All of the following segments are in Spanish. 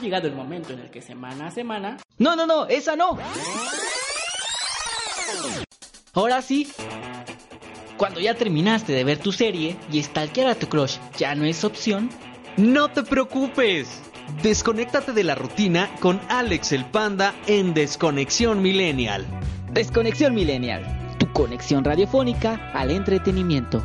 llegado el momento en el que semana a semana... No, no, no, esa no. Ahora sí. Cuando ya terminaste de ver tu serie y stalkear a tu crush ya no es opción, no te preocupes. Desconéctate de la rutina con Alex el Panda en Desconexión Millennial. Desconexión Millennial, tu conexión radiofónica al entretenimiento.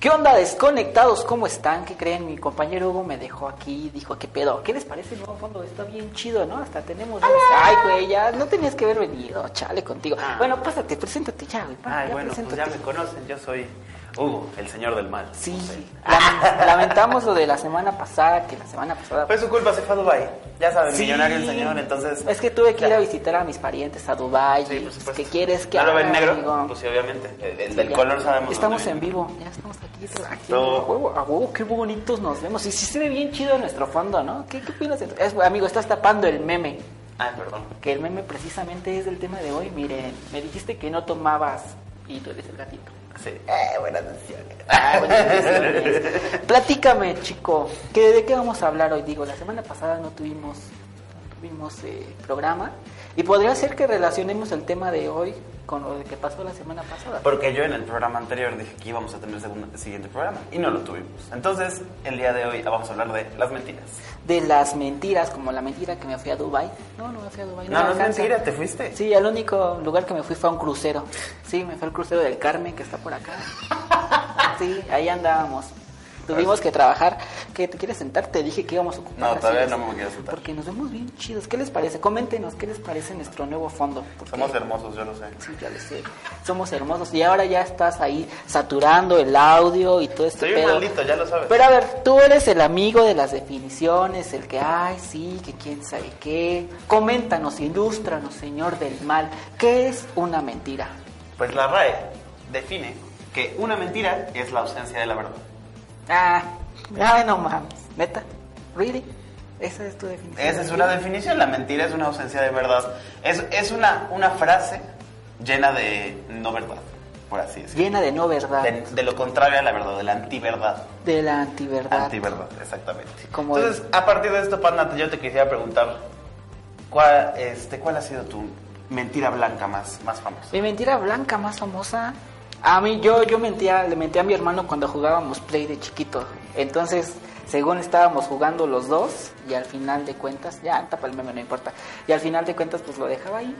¿Qué onda, desconectados? ¿Cómo están? ¿Qué creen? Mi compañero Hugo me dejó aquí, dijo, ¿qué pedo? ¿Qué les parece el nuevo fondo? Está bien chido, ¿no? Hasta tenemos... Ay, güey, ya no tenías que haber venido, chale contigo. Bueno, pásate, preséntate ya, güey. Ay, ya bueno, pues ya me conocen, yo soy Hugo, el señor del mal. Sí, lamen- lamentamos lo de la semana pasada, que la semana pasada... Fue su culpa, se fue a Dubai. Ya saben, Sí. millonario el señor, entonces... Es que tuve que ir a visitar a mis parientes a Dubai Sí, por pues, supuesto. ¿qué quieres que ¿Ya lo ven haga, negro? amigo? Pues sí, obviamente. El, el Sí, del ya. color sabemos. Estamos en vivo, ya estamos aquí. aquí No. a huevo, a huevo, qué bonitos nos vemos. Y sí se ve bien chido nuestro fondo, ¿no? ¿Qué, qué opinas? de- Es, amigo, estás tapando el meme. Ay, perdón. Que el meme precisamente es del tema de hoy. Miren, me dijiste que no tomabas y tú eres el gatito. Sí. Eh, buenas decisiones. Ah. Platícame, chico, ¿qué, ¿de qué vamos a hablar hoy? Digo, la semana pasada no tuvimos, no tuvimos eh, programa y podría ser que relacionemos el tema de hoy con lo que pasó la semana pasada. Porque yo en el programa anterior dije que íbamos a tener segundo, siguiente programa y no lo tuvimos. Entonces, el día de hoy vamos a hablar de las mentiras. De las mentiras, como la mentira que me fui a Dubai. No, no me fui a Dubai. No, no me es mentira, ¿te fuiste? Sí, el único lugar que me fui fue a un crucero. Sí, me fue al crucero del Carmen, que está por acá. Sí, ahí andábamos. Tuvimos que trabajar. ¿Qué, ¿Te quieres sentar? Te dije que íbamos a ocupar. No, todavía no me quiero sentar. Porque nos vemos bien chidos. ¿Qué les parece? Coméntenos, ¿qué les parece nuestro nuevo fondo? Porque- Somos hermosos, yo lo sé. Sí, ya lo sé. Somos hermosos. Y ahora ya estás ahí saturando el audio y todo este Soy pedo. maldito, ya lo sabes. Pero a ver, tú eres el amigo de las definiciones, el que, ay, sí, que quién sabe qué. Coméntanos, ilústranos, señor del mal. ¿Qué es una mentira? Pues la RAE define que una mentira es la ausencia de la verdad. Ah, ay, no mames. ¿Neta? ¿Really? Esa es tu definición. Esa es una definición, la mentira es una ausencia de verdad. Es, es una, una frase llena de no verdad, por así decirlo. Llena de no verdad. De, de lo contrario a la verdad, de la antiverdad. De la antiverdad. Antiverdad, exactamente. Como Entonces, a partir de esto, Panda, yo te quisiera preguntar, ¿cuál, este, ¿cuál ha sido tu mentira blanca más, más famosa? Mi mentira blanca más famosa. A mí, yo, yo mentía, le mentí a mi hermano cuando jugábamos Play de chiquito. Entonces, según estábamos jugando los dos, y al final de cuentas, ya tapa el meme, no importa. Y al final de cuentas, pues lo dejaba ahí.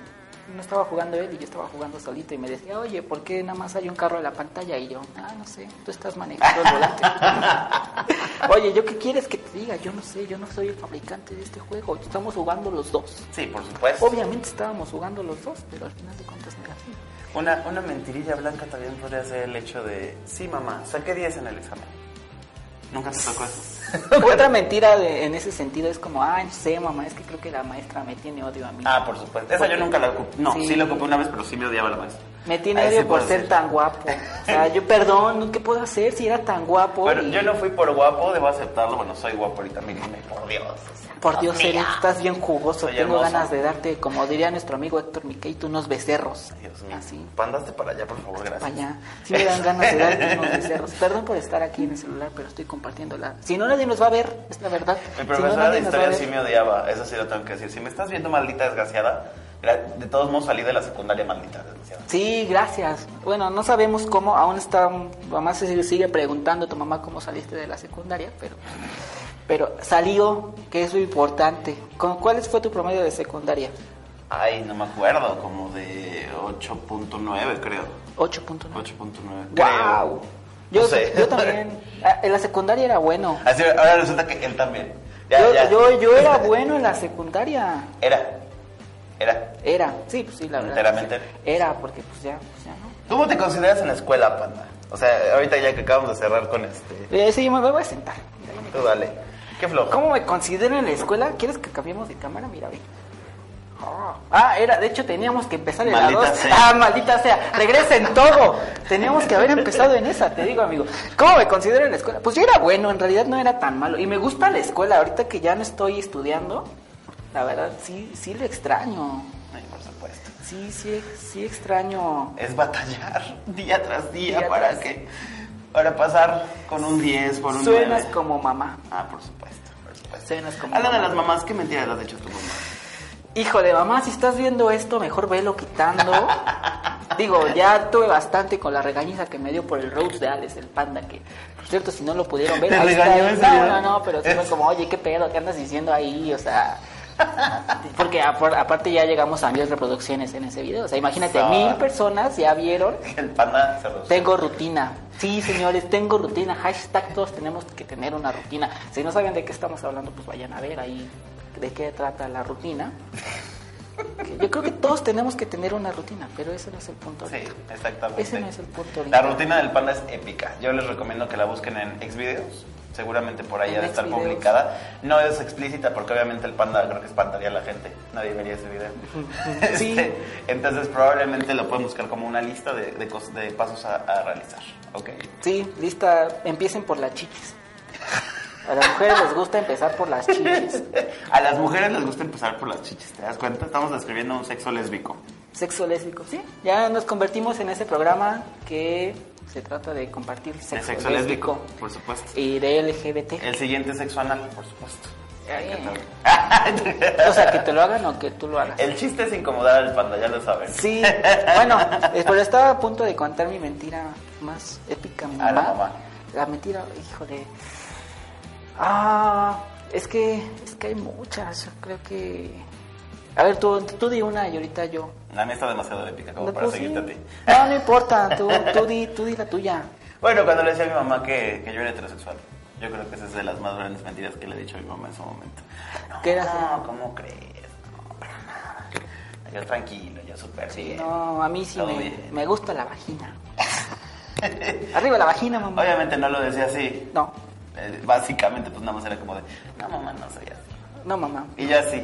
No estaba jugando él y yo estaba jugando solito. Y me decía, oye, ¿por qué nada más hay un carro en la pantalla? Y yo, ah, no sé, tú estás manejando el volante. oye, ¿yo qué quieres que te diga? Yo no sé, yo no soy el fabricante de este juego. Estamos jugando los dos. Sí, por supuesto. Obviamente estábamos jugando los dos, pero al final de cuentas era así. Una, una mentirilla blanca también podría ser el hecho de, sí, mamá, saqué 10 en el examen. Nunca te tocó eso. Otra mentira de- en ese sentido es como, ay, no sé, mamá, es que creo que la maestra me tiene odio a mí. Ah, por supuesto. Esa yo nunca la ocupé. No, Sí. sí, la ocupé una vez, pero sí me odiaba la maestra. Me tiene Ahí sí odio por ser decir. tan guapo. O sea, yo perdón, ¿qué puedo hacer si era tan guapo? Bueno, y- yo no fui por guapo, debo aceptarlo. Bueno, soy guapo ahorita, mírenme, por Dios. Por Dios, eres, estás bien jugoso. Soy Tengo hermoso. ganas de darte, como diría nuestro amigo Héctor Miquel, unos becerros. Dios mío. Así, para allá, por favor, gracias. para allá. Sí me dan ganas de darte unos becerros. Perdón por estar aquí en el celular, pero estoy compartiendo la... Si no, nadie nos va a ver, es la verdad. Mi Si no, profesora de historia sí me odiaba, eso sí lo tengo que decir. Si me estás viendo maldita desgraciada, gra- de todos modos salí de la secundaria maldita desgraciada. Sí, gracias. Bueno, no sabemos cómo, aún está, mamá se sigue preguntando a tu mamá cómo saliste de la secundaria, pero, pero salió, que es lo importante. ¿Con cuál fue tu promedio de secundaria? Ay, no me acuerdo, como de 8.9 creo. 8.9. 8.9 Wow. creo. Yo, No sé. yo también. Ah, En la secundaria era bueno. Así, ahora resulta que él también. Ya, yo, ya. yo, yo era bueno en la secundaria. Era. Era. Era, sí, pues sí, la verdad. Enteramente. Era, porque pues ya, pues ya no. ¿Cómo te consideras en la escuela, panda? O sea, ahorita ya que acabamos de cerrar con este. Eh, sí, yo me voy a sentar. Tú dale. Qué flojo. ¿Cómo me considero en la escuela? ¿Quieres que cambiemos de cámara? Mira, ve. Ah, Ah, era, de hecho teníamos que empezar en la Maldita 2. sea. Ah, maldita sea, regresen todo. Teníamos que haber empezado en esa, te digo, amigo. ¿Cómo me considero en la escuela? Pues yo era bueno, en realidad no era tan malo. Y me gusta la escuela, ahorita que ya no estoy estudiando, la verdad sí, sí lo extraño. Ay, por supuesto. Sí, sí, sí extraño. Es batallar día tras día, Día para tras- que. Para pasar con un 10, por un Suenas 9. como mamá. Ah, por supuesto, por supuesto. Cenas con mi Habla de las mamás, ¿qué mentiras le has hecho tu mamá? Híjole, mamá, si estás viendo esto, mejor velo quitando. Digo, ya tuve bastante con la regañiza que me dio por el Rhodes de Alex, el panda, que, por cierto, si no lo pudieron ver, ¿Te ahí está. No, no, no, pero sí fue como, oye, qué pedo, ¿qué andas diciendo ahí? O sea, porque apar- aparte ya llegamos a mil reproducciones en ese video. O sea, imagínate, Ah. mil personas ya vieron. El panda se Tengo rutina. Sí, señores, tengo rutina. Hashtag todos tenemos que tener una rutina. Si no saben de qué estamos hablando, pues vayan a ver ahí de qué trata la rutina. Yo creo que todos tenemos que tener una rutina, pero ese no es el punto. Sí, ahorita. exactamente. Ese no es el punto. La rutina del panda es épica. Yo les recomiendo que la busquen en Xvideos. Seguramente por ahí ha de estar publicada. No es explícita porque obviamente el panda creo que espantaría a la gente. Nadie vería ese video. Sí. Este, entonces probablemente lo pueden buscar como una lista de, de cos- de pasos a, a realizar. ¿Ok? Sí, lista. Empiecen por las chichis. A las mujeres les gusta empezar por las chichis. A las mujeres les gusta empezar por las chichis. ¿Te das cuenta? Estamos describiendo un sexo lésbico. Sexo lésbico, sí. Ya nos convertimos en ese programa que se trata de compartir De sexo, sexo lésbico, por supuesto. y de LGBT. El siguiente sexo anal, por supuesto. O sea, que te lo hagan o que tú lo hagas. El chiste es incomodar al panda, ya lo saben. Sí, bueno, pero estaba a punto de contar mi mentira más épica a mi A la mamá. mamá. La mentira, híjole. Ah, es que, es que hay muchas, yo creo que... A ver, tú, tú di una y ahorita yo. La mía está demasiado épica como No, para pues, seguirte sí. a ti. No, no importa, tú, tú, di, tú di la tuya. Bueno, cuando le decía a mi mamá que, que yo era heterosexual, yo creo que esa es de las más grandes mentiras que le he dicho a mi mamá en su momento. No, ¿Qué eras? no, ¿cómo crees? No, para nada. Yo tranquilo, yo súper bien. No, a mí sí me, me gusta la vagina. Arriba la vagina, mamá. Obviamente no lo decía así. No, Eh, básicamente, pues nada más era como de, no, mamá, no soy así. no, mamá. Y yo así.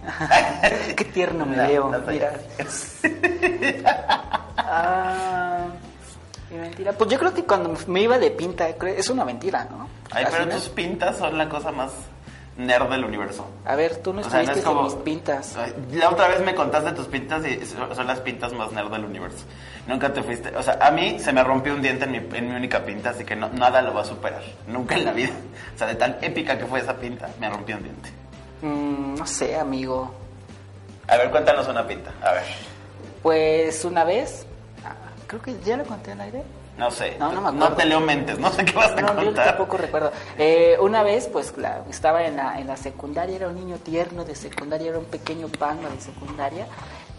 Qué tierno me No, veo. no Mira. Ah, mi mentira. Pues yo creo que cuando me iba de pinta, es una mentira, ¿no? Ay, Así pero me- tus pintas son la cosa más nerd del universo. A ver, tú no O sea, no estuviste es como- en mis pintas. La otra vez me contaste tus pintas y son son las pintas más nerd del universo. Nunca te fuiste. O sea, a mí se me rompió un diente en mi, en mi única pinta, así que no, nada lo va a superar. Nunca en la vida. O sea, de tan épica que fue esa pinta, me rompió un diente. Mm, no sé, amigo. A ver, cuéntanos una pinta. A ver. Pues una vez, ah, creo que ya lo conté al aire. No sé. No, no me acuerdo. te leo mentes. No sé qué vas a No, yo contar. tampoco recuerdo. Eh, una vez, pues la- estaba en la, en la secundaria, era un niño tierno de secundaria, era un pequeño panda de secundaria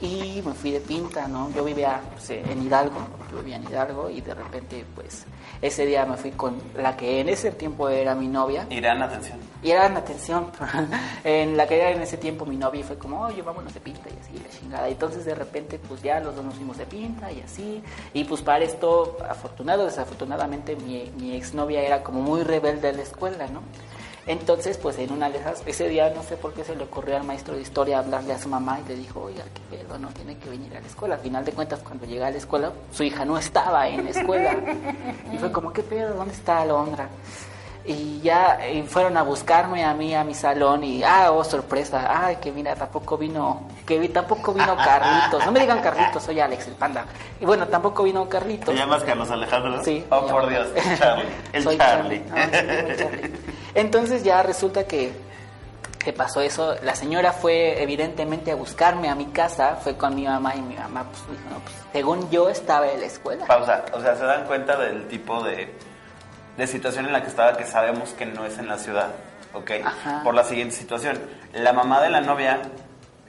y me fui de pinta, ¿no? Yo vivía pues, en Hidalgo, yo vivía en Hidalgo y de repente, pues ese día me fui con la que en ese tiempo era mi novia. Irán, atención. Y eran, atención, en la que era en ese tiempo mi novia y fue como, oye, vámonos de pinta y así, la chingada. Y entonces de repente, pues ya los dos nos fuimos de pinta y así. Y pues para esto, afortunado desafortunadamente, mi, mi exnovia era como muy rebelde en la escuela, ¿no? Entonces, pues en una de esas, ese día no sé por qué se le ocurrió al maestro de historia hablarle a su mamá y le dijo, oiga, qué pedo, no tiene que venir a la escuela. Al final de cuentas, cuando llega a la escuela, su hija no estaba en la escuela. Y fue como, ¿qué pedo? ¿Dónde está Alondra? Y ya eh, fueron a buscarme a mí a mi salón y, ah, oh, sorpresa, ay, que mira, tampoco vino, que vi- tampoco vino Carlitos. No me digan Carlitos, soy Alex, el panda. Y bueno, tampoco vino Carlitos. ¿Te llamas Carlos Alejandro? Sí. Oh, por Dios. El Charlie. El Soy Charlie. Ah, sí, el Charlie. Entonces ya resulta que, que pasó eso. La señora fue evidentemente a buscarme a mi casa, fue con mi mamá y mi mamá pues dijo, no, pues según yo estaba en la escuela. Pausa. O sea, se dan cuenta del tipo de, de situación en la que estaba que sabemos que no es en la ciudad, ¿ok? Ajá. Por la siguiente situación. La mamá de la novia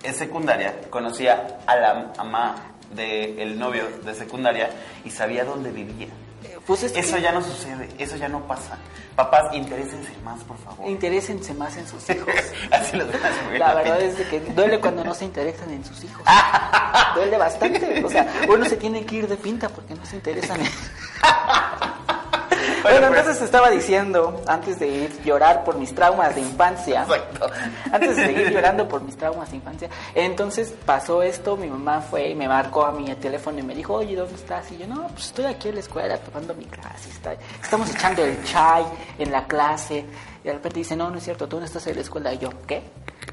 es secundaria, conocía a la mamá del novio de secundaria y sabía dónde vivía. Pues es Eso que ya no sucede, eso ya no pasa. Papás, interésense más, por favor. interésense más en sus hijos. Así los La verdad es que duele cuando no se interesan en sus hijos. duele bastante. O sea, uno se tiene que ir de pinta porque no se interesan en... Bueno, entonces estaba diciendo, antes de ir llorar por mis traumas de infancia, Exacto. antes de seguir llorando por mis traumas de infancia, entonces pasó esto, mi mamá fue y me marcó a mi teléfono y me dijo, oye, ¿dónde estás? Y yo, no, pues estoy aquí en la escuela tomando mi clase, está- estamos echando el chai en la clase, y de repente dice, no, no es cierto, tú no estás en la escuela, y yo, ¿qué?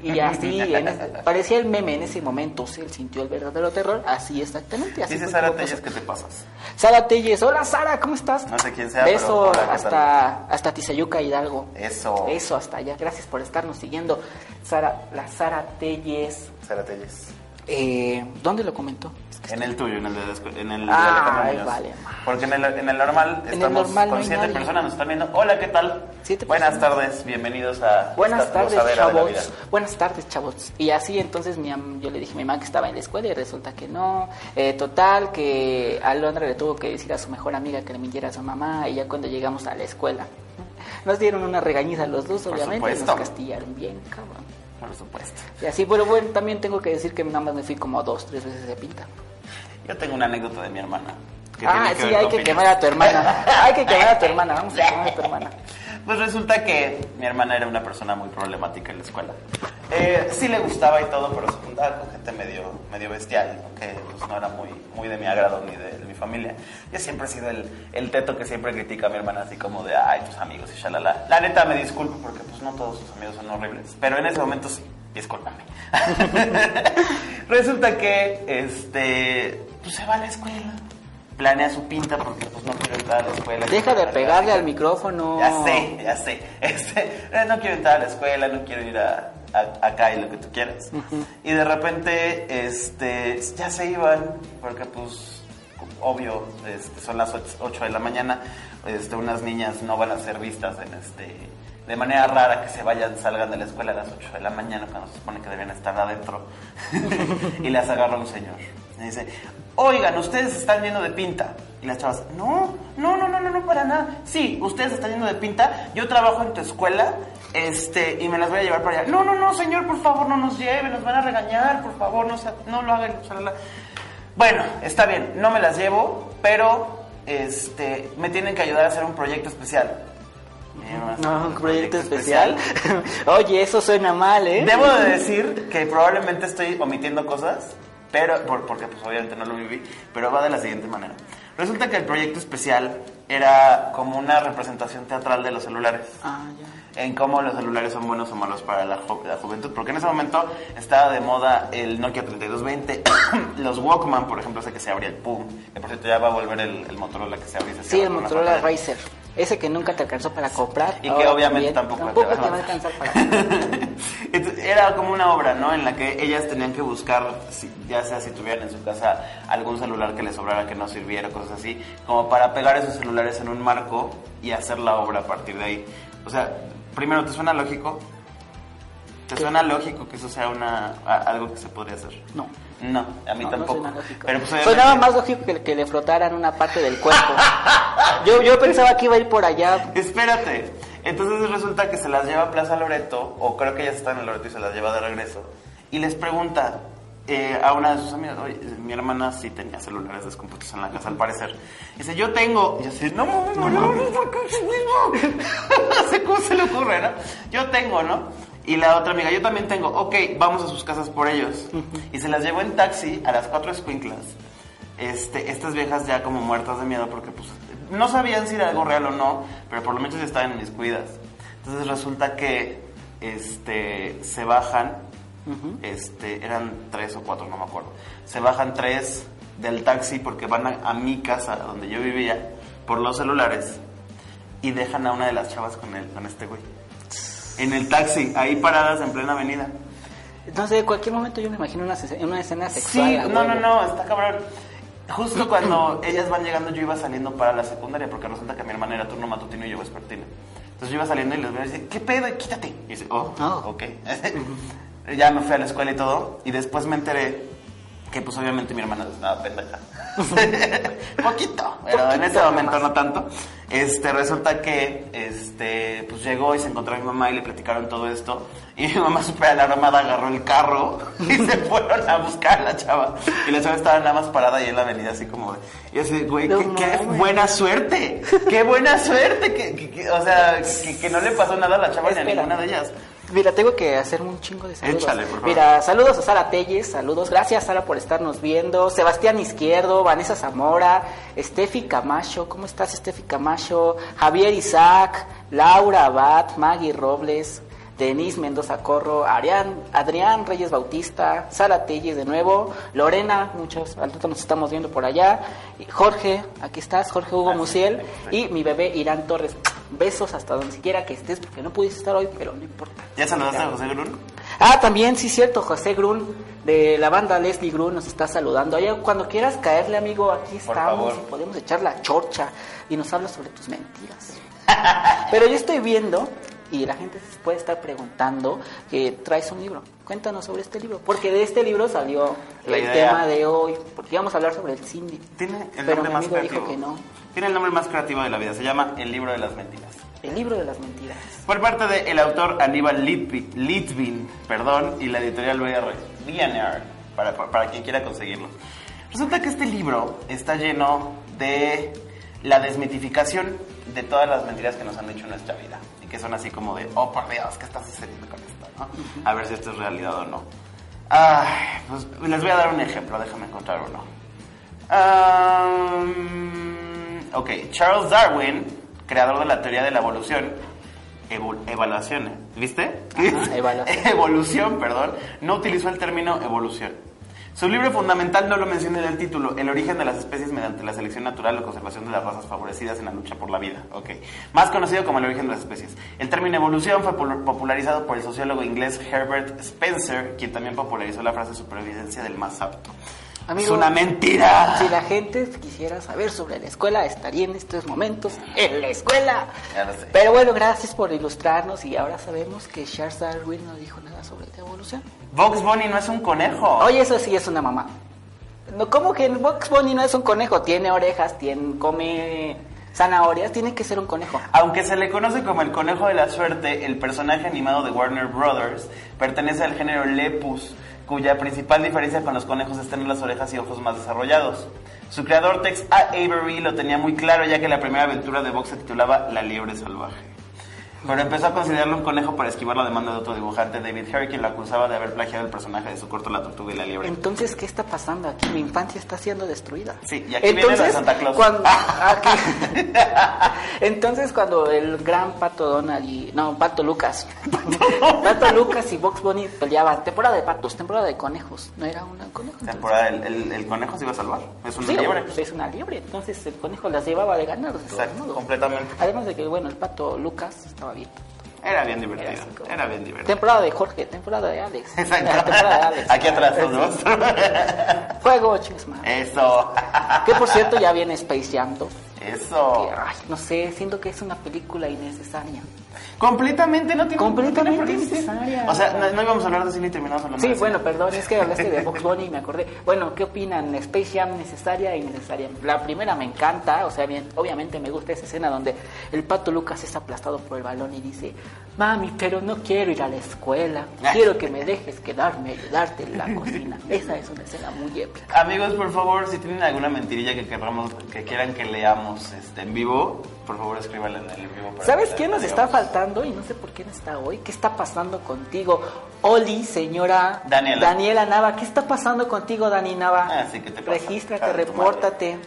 Y así, en parecía el meme en ese momento, sí, él sintió el verdadero terror, así exactamente. Así Dice Sara Telles que te pasas. Sara Telles, hola Sara, ¿cómo estás? No sé quién sea, pero Beso hasta, hasta Tizayuca Hidalgo. Eso. Eso, hasta allá. Gracias por estarnos siguiendo. Sara, la Sara Telles. Sara Telles. Eh, ¿Dónde lo comentó? Es que En el tuyo, en el de, descu- en el de Ay, Alejandro Muñoz. vale. Porque en el, en el normal En el estamos normal no con siete nadie. personas, nos están viendo. Hola, ¿qué tal? Siete Buenas personas. tardes, bienvenidos a Buenas tardes, la chavos. Buenas tardes, chavos. Y así entonces mi yo le dije a mi mamá que estaba en la escuela y resulta que no. Eh, total, que Alondra le tuvo que decir a su mejor amiga que le mintiera a su mamá y ya cuando llegamos a la escuela. Nos dieron una regañiza a los dos, obviamente, y nos castigaron bien, cabrón. Por supuesto. Y así, bueno, bueno, también tengo que decir que nada más me fui como dos, tres veces de pinta. Yo tengo una anécdota de mi hermana. que Ah, que sí, hay que quemar a tu hermana. hay que quemar a tu hermana, vamos a quemar a tu hermana. Pues resulta que mi hermana era una persona muy problemática en la escuela. Eh, sí le gustaba y todo, pero se juntaba con gente medio, medio bestial, que pues, no era muy, muy de mi agrado ni de, de mi familia. Yo siempre he sido el, el teto que siempre critica a mi hermana, así como de, ay, tus amigos y shalala. La neta me disculpo porque pues no todos sus amigos son horribles, pero en ese momento sí, discúlpame. Resulta que, este, pues se va a la escuela. Planea su pinta porque pues no quiere entrar a la escuela. Deja de pegarle al micrófono. Ya sé, ya sé. Este, eh, no quiero entrar a la escuela, no quiero ir a, a- acá y lo que tú quieras. Y de repente, este, ya se iban, porque pues, obvio, este, son las 8 de la mañana, este, unas niñas no van a ser vistas en este, de manera rara que se vayan, salgan de la escuela a las 8 de la mañana cuando se supone que deben estar adentro. y las agarra un señor. Y dice, oigan, ustedes están llenos de pinta. Y las chavas, no, no, no, no, no, no, para nada. Sí, ustedes están llenos de pinta. Yo trabajo en tu escuela este, y me las voy a llevar para allá. No, no, no, señor, por favor, no nos lleve, nos van a regañar, por favor, no, no lo hagan. shalala". Bueno, está bien, no me las llevo, pero este, me tienen que ayudar a hacer un proyecto especial. No, un proyecto especial. Oye, eso suena mal, ¿eh? Debo de decir que probablemente estoy omitiendo cosas, pero por- porque pues obviamente no lo viví, pero va de la siguiente manera. Resulta que el proyecto especial era como una representación teatral de los celulares. Ah, ya. En cómo los celulares son buenos o malos para la, ju- la juventud. Porque en ese momento estaba de moda el Nokia 3220, los Walkman, por ejemplo, ese que se abría el PUM. Que por cierto ya va a volver el, el Motorola que se abre y se Sí, el Motorola. Racer. Ese que nunca te alcanzó para comprar. Y que obviamente también. tampoco te va a alcanzar para Entonces, Era como una obra, ¿no? En la que ellas tenían que buscar, si- ya sea si tuvieran en su casa algún celular que les sobrara que no sirviera, cosas así, como para pegar esos celulares en un marco y hacer la obra a partir de ahí. O sea, primero, ¿te suena lógico? ¿Te suena lógico que eso sea una a- algo que se podría hacer? No. No, a mí No, no tampoco. suena lógico. Pero pues, Sonaba más lógico que, que le frotaran una parte del cuerpo. yo, yo pensaba que iba a ir por allá. Espérate. Entonces resulta que se las lleva a Plaza Loreto, o creo que ellas están en el Loreto y se las lleva de regreso, y les pregunta eh, a una de sus amigas, oye, mi hermana sí tenía celulares descompuestos en la casa, al parecer. Y dice, yo tengo. Y yo así, no, no, no, no, no, no sé cómo se le ocurre, ¿no? Yo tengo, ¿no? Y la otra amiga, yo también tengo. Ok, vamos a sus casas por ellos. Y se las llevó en taxi a las cuatro escuinclas este, estas viejas ya como muertas de miedo porque pues no sabían si era algo real o no, pero por lo menos estaban inmiscuidas. Entonces resulta que este, se bajan, este, eran tres o cuatro, no me acuerdo. Se bajan tres del taxi porque van a, a mi casa donde yo vivía por los celulares y dejan a una de las chavas con, el, con este güey. En el taxi, ahí paradas en plena avenida. No sé, en cualquier momento yo me imagino una, una escena sexual. Sí, no, no, no, está cabrón. Justo cuando ellas van llegando, yo iba saliendo para la secundaria, porque resulta que mi hermana era turno matutino y yo vespertino. Entonces yo iba saliendo y les veo y dice, ¿qué pedo? Quítate. Y dice, oh, Oh. ok. ya me fui a la escuela y todo, y después me enteré que pues obviamente mi hermana es una pendeja. Poquito, pero en ese momento no tanto. Este, resulta que, este, pues llegó y se encontró a mi mamá y le platicaron todo esto. Y mi mamá súper alarmada agarró el carro y se fueron a buscar a la chava. Y la chava estaba nada más parada ahí en la avenida así como. Y así, güey, No qué, buena suerte. Qué buena suerte. Que, que- que- o sea, que, no le pasó nada a la chava ni a ninguna de ellas. Mira, tengo que hacer un chingo de saludos. Échale, por favor. Mira, saludos a Sara Telles, saludos. Gracias, Sara, por estarnos viendo. Sebastián Izquierdo, Vanessa Zamora, Steffi Camacho, ¿cómo estás, Steffi Camacho? Javier Isaac, Laura Abad, Maggie Robles, Denise Mendoza Corro, Arián, Adrián Reyes Bautista, Sara Telles de nuevo, Lorena, muchos, al rato nos estamos viendo por allá, Jorge, aquí estás, Jorge Hugo Musiel, y mi bebé Irán Torres. Besos hasta donde siquiera que estés, porque no pudiste estar hoy, pero no importa. ¿Ya saludaste a José Grun? Ah, también, sí, cierto, José Grun, de la banda Leslie Grun, nos está saludando. Oye, cuando quieras caerle, amigo, aquí Por estamos favor. y podemos echar la chorcha y nos hablas sobre tus mentiras. Pero yo estoy viendo, y la gente se puede estar preguntando, que traes un libro. Cuéntanos sobre este libro, porque de este libro salió La el idea. tema de hoy, porque íbamos a hablar sobre el Cindy. Tiene el Pero nombre mi más amigo creativo. dijo que no. Tiene el nombre más creativo de la vida. Se llama El libro de las mentiras. El libro de las mentiras. Por parte del autor Aníbal Litvin, Litvin, perdón, y la editorial BR, BNR, para, para quien quiera conseguirlo. Resulta que este libro está lleno de la desmitificación de todas las mentiras que nos han dicho en nuestra vida. Que son así como de, oh por Dios, ¿qué está sucediendo con esto? no? A ver si esto es realidad o no. Ay, pues les voy a dar un ejemplo, déjame encontrar uno. Um, ok, Charles Darwin, creador de la teoría de la evolución, evo- evaluación. ¿viste? Ajá, evaluación. evolución, perdón, no utilizó el término evolución. Su libro fundamental no lo menciona en el título, El origen de las especies mediante la selección natural o conservación de las razas favorecidas en la lucha por la vida. Ok. Más conocido como El origen de las especies. El término evolución fue popularizado por el sociólogo inglés Herbert Spencer, quien también popularizó la frase supervivencia del más apto. Amigo, es una mentira. Si la gente quisiera saber sobre la escuela, estaría en estos momentos en la escuela. Ya lo sé. Pero bueno, gracias por ilustrarnos y ahora sabemos que Charles Darwin no dijo nada sobre la evolución. Box Bunny no es un conejo. Oye, eso sí es una mamá. No, ¿Cómo que Box Bunny no es un conejo? Tiene orejas, tiene, come zanahorias, tiene que ser un conejo. Aunque se le conoce como el conejo de la suerte, el personaje animado de Warner Brothers pertenece al género Lepus, cuya principal diferencia con los conejos es tener las orejas y ojos más desarrollados. Su creador Tex A. Avery lo tenía muy claro ya que la primera aventura de Box se titulaba La liebre salvaje. Pero empezó a considerarlo un conejo para esquivar la demanda de otro dibujante, David Hare, quien lo acusaba de haber plagiado el personaje de su corto La tortuga y la liebre. Entonces, ¿qué está pasando aquí? Mi infancia está siendo destruida. Sí, y aquí viene la Santa Claus. Cuando, aquí- entonces, cuando el gran Pato Donald y... No, Pato Lucas. Pato Lucas y Box Bunny peleaban. Temporada de patos, temporada de conejos. ¿No era una conejo? Entonces- Temporada, el, el- el conejo se iba a salvar. Es una Sí, liebre. pues es una liebre. Entonces, el conejo las llevaba de ganar. Exacto, completamente. Además de que, bueno, el Pato Lucas estaba bien. Era bien divertido. como- Era bien divertido. Temporada de Jorge, temporada de Alex. Exacto. Temporada de Alex. Aquí atrás todos. Fuego, chisma. Eso. Que por cierto ya viene Space Jam 2. Eso. Ay, no sé, siento que es una película innecesaria. Completamente no tiene Completamente no innecesaria. O sea, no, no íbamos a hablar de cine y terminamos hablando Sí, de bueno, cine. perdón, es que hablaste de Box Bunny y me acordé. Bueno, ¿qué opinan? Space Jam necesaria e innecesaria. La primera me encanta, o sea, bien, obviamente me gusta esa escena donde el pato Lucas es aplastado por el balón y dice, mami, pero no quiero ir a la escuela, quiero que me dejes quedarme ayudarte en la cocina. Esa es una escena muy épica. Amigos, por favor, si tienen alguna mentirilla que querramos, que quieran que leamos este, en vivo, por favor escríbanla en el en vivo. para ¿Sabes quién nos está faltando? Y no sé por qué no está hoy. ¿Qué está pasando contigo? Oli, señora Daniela. Daniela Nava. ¿Qué está pasando contigo, Dani Nava? Ah, sí, ¿qué te pasa? Regístrate, repórtate.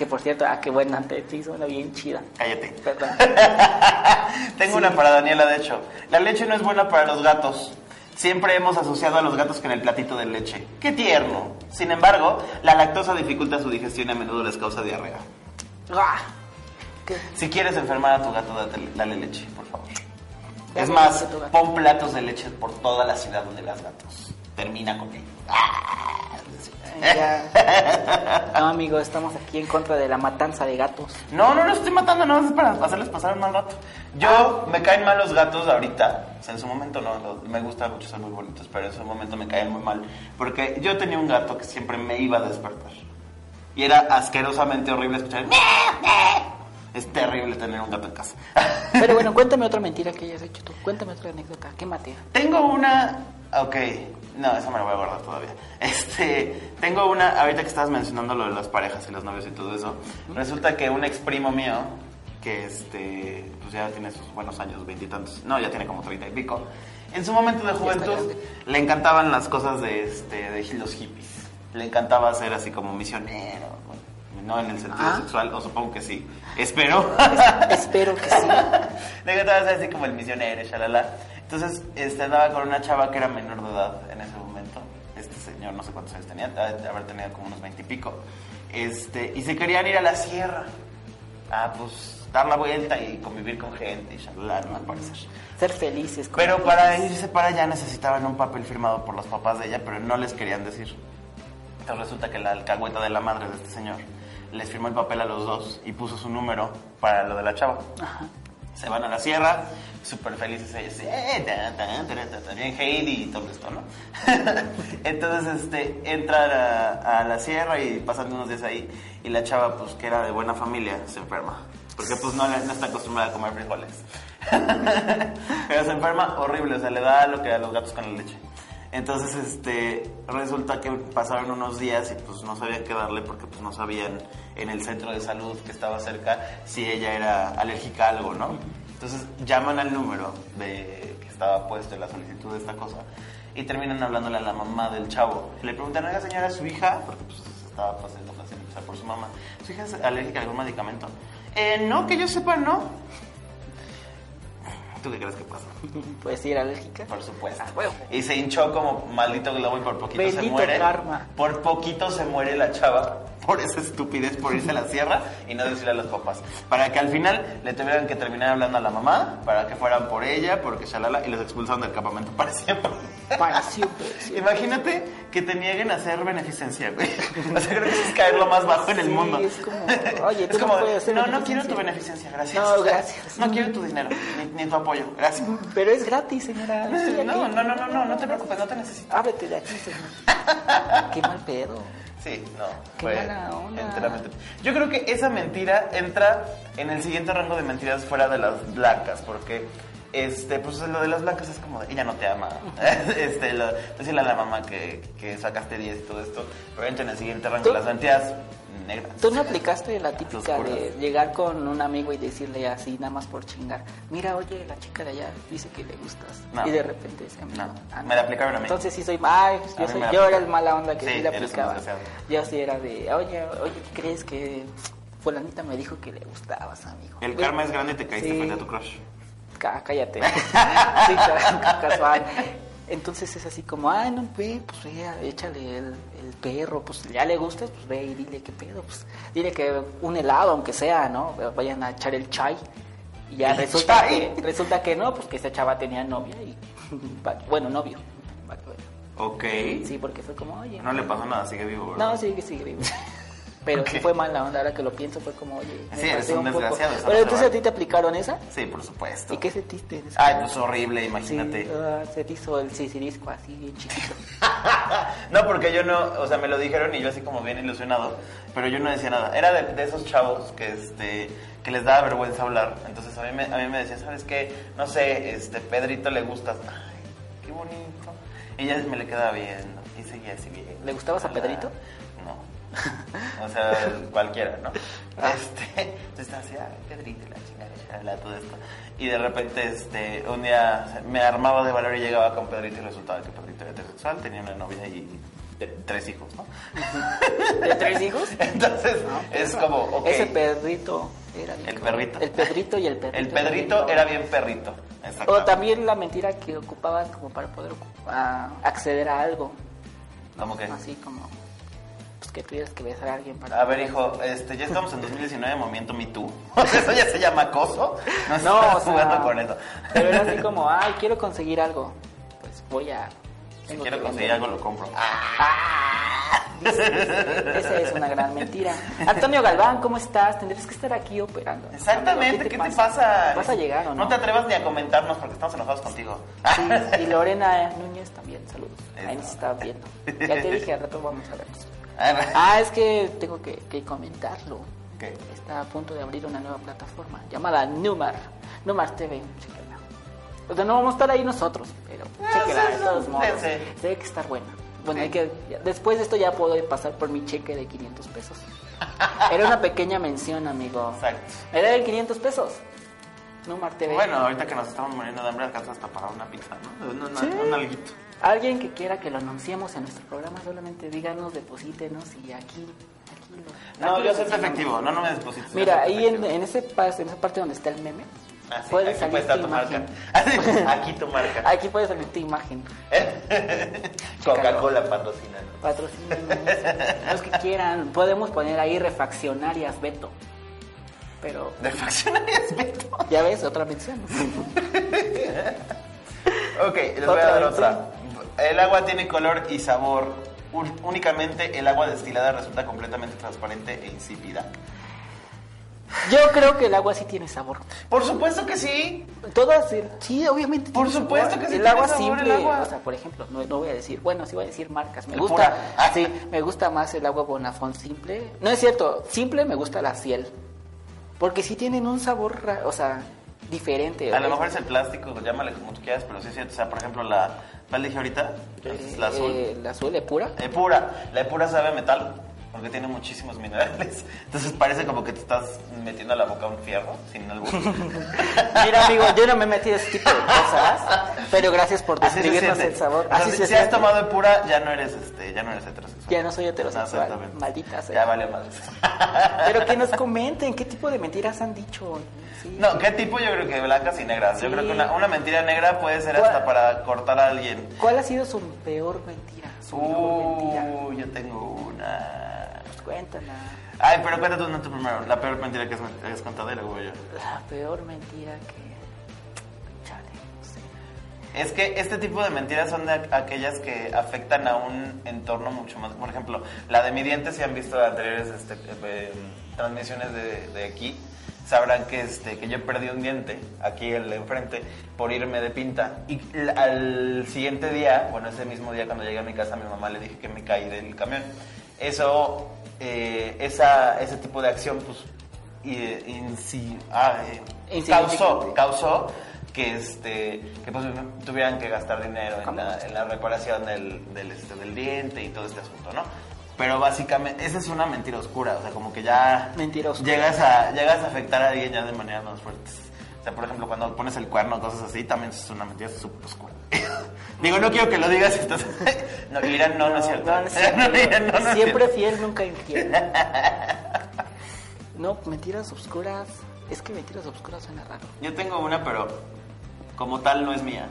Que por cierto, ah, qué buena, te hizo una bien chida. Cállate. Perdón. Tengo una para Daniela, de hecho. La leche no es buena para los gatos. Siempre hemos asociado a los gatos con el platito de leche. ¡Qué tierno! Sin embargo, la lactosa dificulta su digestión y a menudo les causa diarrea. Ah, ¿qué? Si quieres enfermar a tu gato, date- dale leche, por favor. Es más, pon platos de leche por toda la ciudad donde las gatos. Termina con ello. Ya. No, amigo, estamos aquí en contra de la matanza de gatos. No, no los estoy matando, no, es para hacerles pasar un mal rato. Yo, me caen mal los gatos ahorita. O sea, en su momento no, no, me gusta mucho, son muy bonitos, pero en su momento me caen muy mal. Porque yo tenía un gato que siempre me iba a despertar. Y era asquerosamente horrible escuchar. Es terrible tener un gato en casa. Pero bueno, cuéntame otra mentira que hayas hecho tú. Cuéntame otra anécdota. ¿Qué matea? Tengo una. Ok, no, esa me la voy a guardar todavía. Este, tengo una. Ahorita que estabas mencionando lo de las parejas y los novios y todo eso, resulta que un ex primo mío, que este, pues ya tiene sus buenos años, veintitantos, no, ya tiene como treinta y pico, en su momento de juventud le encantaban las cosas de, este, de los hippies. Le encantaba ser así como misionero, bueno, no en el sentido Ah. sexual, o supongo que sí. Espero. Espero que sí. Luego estaba así como el misionero, shalala. Entonces, este, andaba con una chava que era menor de edad en ese momento. Este señor, no sé cuántos años tenía, de haber tenido como unos veintipico. Este, y se querían ir a la sierra. A, pues, dar la vuelta y convivir con gente y ¿no? Al parecer. Ser felices. como Pero para irse para allá necesitaban un papel firmado por los papás de ella, pero no les querían decir. Entonces resulta que la alcahueta de la madre de este señor les firmó el papel a los dos y puso su número para lo de la chava. Se van a la sierra, súper felices ellos, eh, Heidi y todo esto, ¿no? Entonces, este, entran a, a la sierra y pasan unos días ahí y la chava, pues, que era de buena familia, se enferma. Porque, pues, no, no está acostumbrada a comer frijoles. Pero se enferma horrible, o sea, le da lo que a los gatos con la leche. Entonces, este, resulta que pasaron unos días y pues no sabían qué darle porque pues no sabían en el centro de salud que estaba cerca si ella era alérgica a algo, ¿no? Entonces llaman al número de que estaba puesto en la solicitud de esta cosa y terminan hablándole a la mamá del chavo. Le preguntan, oiga señora, su hija, porque pues estaba pasando haciendo pasar por su mamá, ¿su hija es alérgica a algún medicamento? Eh, no, que yo sepa, no. ¿Tú qué crees que pasa? Puedes ir alérgica. Por supuesto. Ah, huevo. Y se hinchó como maldito globo y por poquito se Bendito muere. karma. Por poquito se muere la chava por esa estupidez, por irse a la sierra y no decirle a los papás. Para que al final le tuvieran que terminar hablando a la mamá, para que fueran por ella, porque shalala, y los expulsaron del campamento para siempre. Para siempre. Imagínate que te nieguen a hacer beneficencia, güey. O sea, creo que eso es caer lo más bajo en el mundo. es como, oye, tú Es no puedes hacer no, no beneficencia". quiero tu beneficencia, gracias. No, gracias. No quiero tu dinero, ni, ni tu apoyo, gracias. Pero es gratis, señora. No, no, no, no, no, no te preocupes, no te necesito. Ábrete de aquí, señor. Qué mal pedo. Sí, no. Qué fue mala onda. enteramente. Yo creo que esa mentira entra en el siguiente rango de mentiras fuera de las blancas, porque este, pues lo de las blancas es como de, ella no te ama. este, lo- decirle a la mamá que, que sacaste 10 y todo esto, pero entra en el siguiente rango de las mentiras negras. ¿Tú no aplicaste la típica de llegar con un amigo y decirle así, nada más por chingar? Mira, oye, la chica de allá dice que le gustas. No. Y de repente No. ah, Me la aplicaron a mí. Entonces sí soy, ay, yo, soy- la yo era el mala onda que sí, Sí, le aplicaba. Yo sí era de, oye, oye, ¿qué crees que fulanita me dijo que le gustabas, amigo? El karma es grande y te caíste sí. frente a tu crush. Cá- cállate. sí, ca- casual. Entonces es así como, ay, no, ve, pues ve, échale el, el perro, pues ya le gustas, pues ve y dile qué pedo, pues dile que un helado, aunque sea, ¿no? Vayan a echar el chai. Y ya ¿El resulta chai? que, resulta que no, pues que esa chava tenía novia y, bueno, novio. Ok. Sí, porque fue como, oye. No le pasó nada, sigue vivo, ¿verdad? No, sigue, sigue vivo. Pero sí Ok. fue mala onda, ahora que lo pienso fue como, oye. Sí, eres un desgraciado, Pero entonces a ti te aplicaron esa. Sí, por supuesto. ¿Y qué sentiste? Ay, pues horrible, imagínate. Sí, ah, se te hizo el sisirisco así bien chiquito. No, porque yo no, o sea, me lo dijeron y yo así como bien ilusionado, pero yo no decía nada. Era de, de esos chavos que este que les daba vergüenza hablar. Entonces a mí me, a mí me decían, ¿sabes qué? No sé, este Pedrito le gustas. Ay, qué bonito. Y ella me le quedaba viendo y seguía así bien. ¿Le gustabas a. Pedrito? No. O sea, cualquiera, ¿no? Ah. Este, entonces así, ay, Pedrito, la chingada, chalala, todo esto. Y de repente, este, un día me armaba de valor y llegaba con Pedrito y resultaba que Pedrito era heterosexual, tenía una novia y de- tres hijos, ¿no? ¿De tres hijos? Entonces, es como. Ese perrito era bien El perrito. El Pedrito y el perrito. El era bien era bien perrito. O también la mentira que ocupabas como para poder ocu- a- acceder a algo. ¿Cómo que? Así como, pues que tuvieras que besar a alguien para... A ver, hijo, este, ya estamos en 2019, movimiento Me Too. Eso ya se llama acoso. No, No, estás o sea, jugando con eso. Pero era así como, ay, quiero conseguir algo. Pues voy a... Si quiero conseguir algo, lo compro. Esa es una gran mentira. Antonio Galván, ¿cómo estás? Tendrías que estar aquí operando. Exactamente, ¿qué te pasa? ¿Vas a llegar o no? No te atrevas ni a comentarnos porque estamos enojados contigo. Sí, y Lorena Núñez también, saludos. Ahí nos está viendo. Ya te dije, al rato vamos a vernos. Ah, Ah, es que tengo que, que comentarlo. ¿Qué? Está a punto de abrir una nueva plataforma llamada Numar. Numar TV, chéquela. O sea, no vamos a estar ahí nosotros, pero chéquela, de todos modos. que estar buena. Bueno, Sí. hay que, después de esto ya puedo pasar por mi cheque de 500 pesos. Era una pequeña mención, amigo. Exacto. Era de 500 pesos. Numar TV. Bueno, ahorita que nos estamos muriendo de hambre, alcanzas hasta para una pizza, ¿no? Sí. un alguito. Alguien que quiera que lo anunciemos en nuestro programa, solamente díganos, deposítenos y aquí. aquí lo- No, aquí yo soy efectivo, no, no me deposites. Mira, ahí en, en, ese en esa parte donde está el meme, Ah, sí, Puede aquí salir puede estar tu marca. imagen. Aquí tu marca. Aquí puede salir tu imagen. Coca-Cola patrocina. Patrocínenos. Los que quieran. Podemos poner ahí refaccionarias Beto. Pero, De faccionarias Beto. ya ves, otra mención. Ok, les voy a dar otra. El agua tiene color y sabor. Únicamente el agua destilada resulta completamente transparente e insípida. Yo creo que el agua sí tiene sabor. Por supuesto que sí. Todas, sí, obviamente. Por tiene supuesto sabor. que sí El tiene agua sabor, simple, el agua. o sea, por ejemplo, no, no voy a decir, bueno, sí voy a decir marcas. Me El gusta, pura. Ah. sí, me gusta más el agua Bonafont simple. No es cierto, simple me gusta la Ciel. Porque sí tienen un sabor, o sea, diferente. A lo mejor es el plástico, llámale como tú quieras, pero sí es cierto. O sea, por ejemplo, la. ¿Cuál dije ahorita? Es la azul. Eh, la azul es pura. Epura. La epura sabe a metal porque tiene muchísimos minerales. Entonces parece como que te estás metiendo a la boca un fierro sin algo. Mira, amigo, yo no me metí en ese tipo de cosas, pero gracias por describirnos el sabor. O sea, Así si, se has tomado epura, ya no eres este, ya no eres heterosexual. Ya no soy heterosexual, maldita sea. Ya vale más. Pero que nos comenten qué tipo de mentiras han dicho. Sí. No, ¿qué tipo? Yo creo que blancas y negras. Yo creo que una, una mentira negra puede ser hasta para cortar a alguien. ¿Cuál ha sido su peor mentira? Su mejor mentira. Uh, yo tengo una. Pues cuéntala. Ay, pero cuéntate una tú primero. La peor mentira que has, contado voy yo. La peor mentira que. Es que este tipo de mentiras son de aquellas que afectan a un entorno mucho más. Por ejemplo, la de mi diente, si han visto anteriores este, eh, transmisiones de, de aquí, sabrán que, este, que yo perdí un diente, aquí el de enfrente, por irme de pinta. Y al siguiente día, bueno, ese mismo día cuando llegué a mi casa, a mi mamá le dije que me caí del camión. Eso, eh, esa, ese tipo de acción, pues, y, inci- ah, eh, causó, causó que este que pues tuvieran que gastar dinero en la, en la reparación del, del, este, del diente y todo este asunto, ¿no? Pero básicamente, esa es una mentira oscura, o sea, como que ya Mentira oscura. llegas a llegas a afectar a alguien ya de manera más fuerte. O sea, por ejemplo, cuando pones el cuerno, cosas así, también es una mentira súper oscura. Digo, no quiero que lo digas, entonces... no, Irán, no, no, es cierto. No, no es cierto. No, no es Siempre fiel, nunca infiel. No, mentiras obscuras. Es que mentiras obscuras suena raro. Yo tengo una, pero como tal no es mía,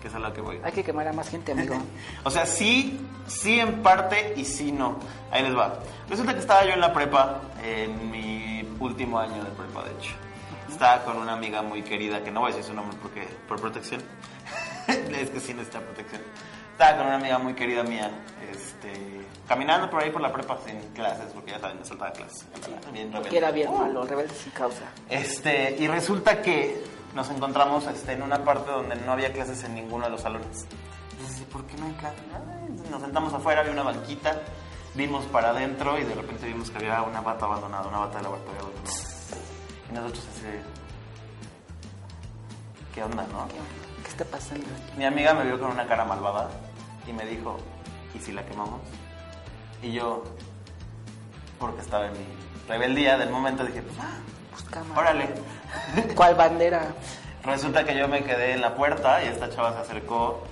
que es a la que voy. Hay que quemar a más gente, amigo. O sea, sí, sí en parte y sí no. Ahí les va. Resulta que estaba yo en la prepa, en mi último año de prepa, de hecho. Estaba con una amiga muy querida, que no voy a decir su nombre porque por protección. es que sí necesita protección. Estaba con una amiga muy querida mía, este, caminando por ahí por la prepa sin clases, porque ya saben, me saltaba clases. Bien rebelde. Que era bien malo, rebelde sin causa. Este, y resulta que nos encontramos este, en una parte donde no había clases en ninguno de los salones. Entonces, ¿por qué no hay clases? Nos sentamos afuera, había una banquita, vimos para adentro y de repente vimos que había una bata abandonada, una bata de laboratorio abandonada. Y nosotros así ¿Qué onda, no? ¿Qué está pasando? Mi amiga me vio con una cara malvada y me dijo, ¿y si la quemamos? Y yo, porque estaba en mi rebeldía del momento, dije, pues, ah, Pues cámara. órale. ¿Cuál bandera? Resulta que yo me quedé en la puerta y esta chava se acercó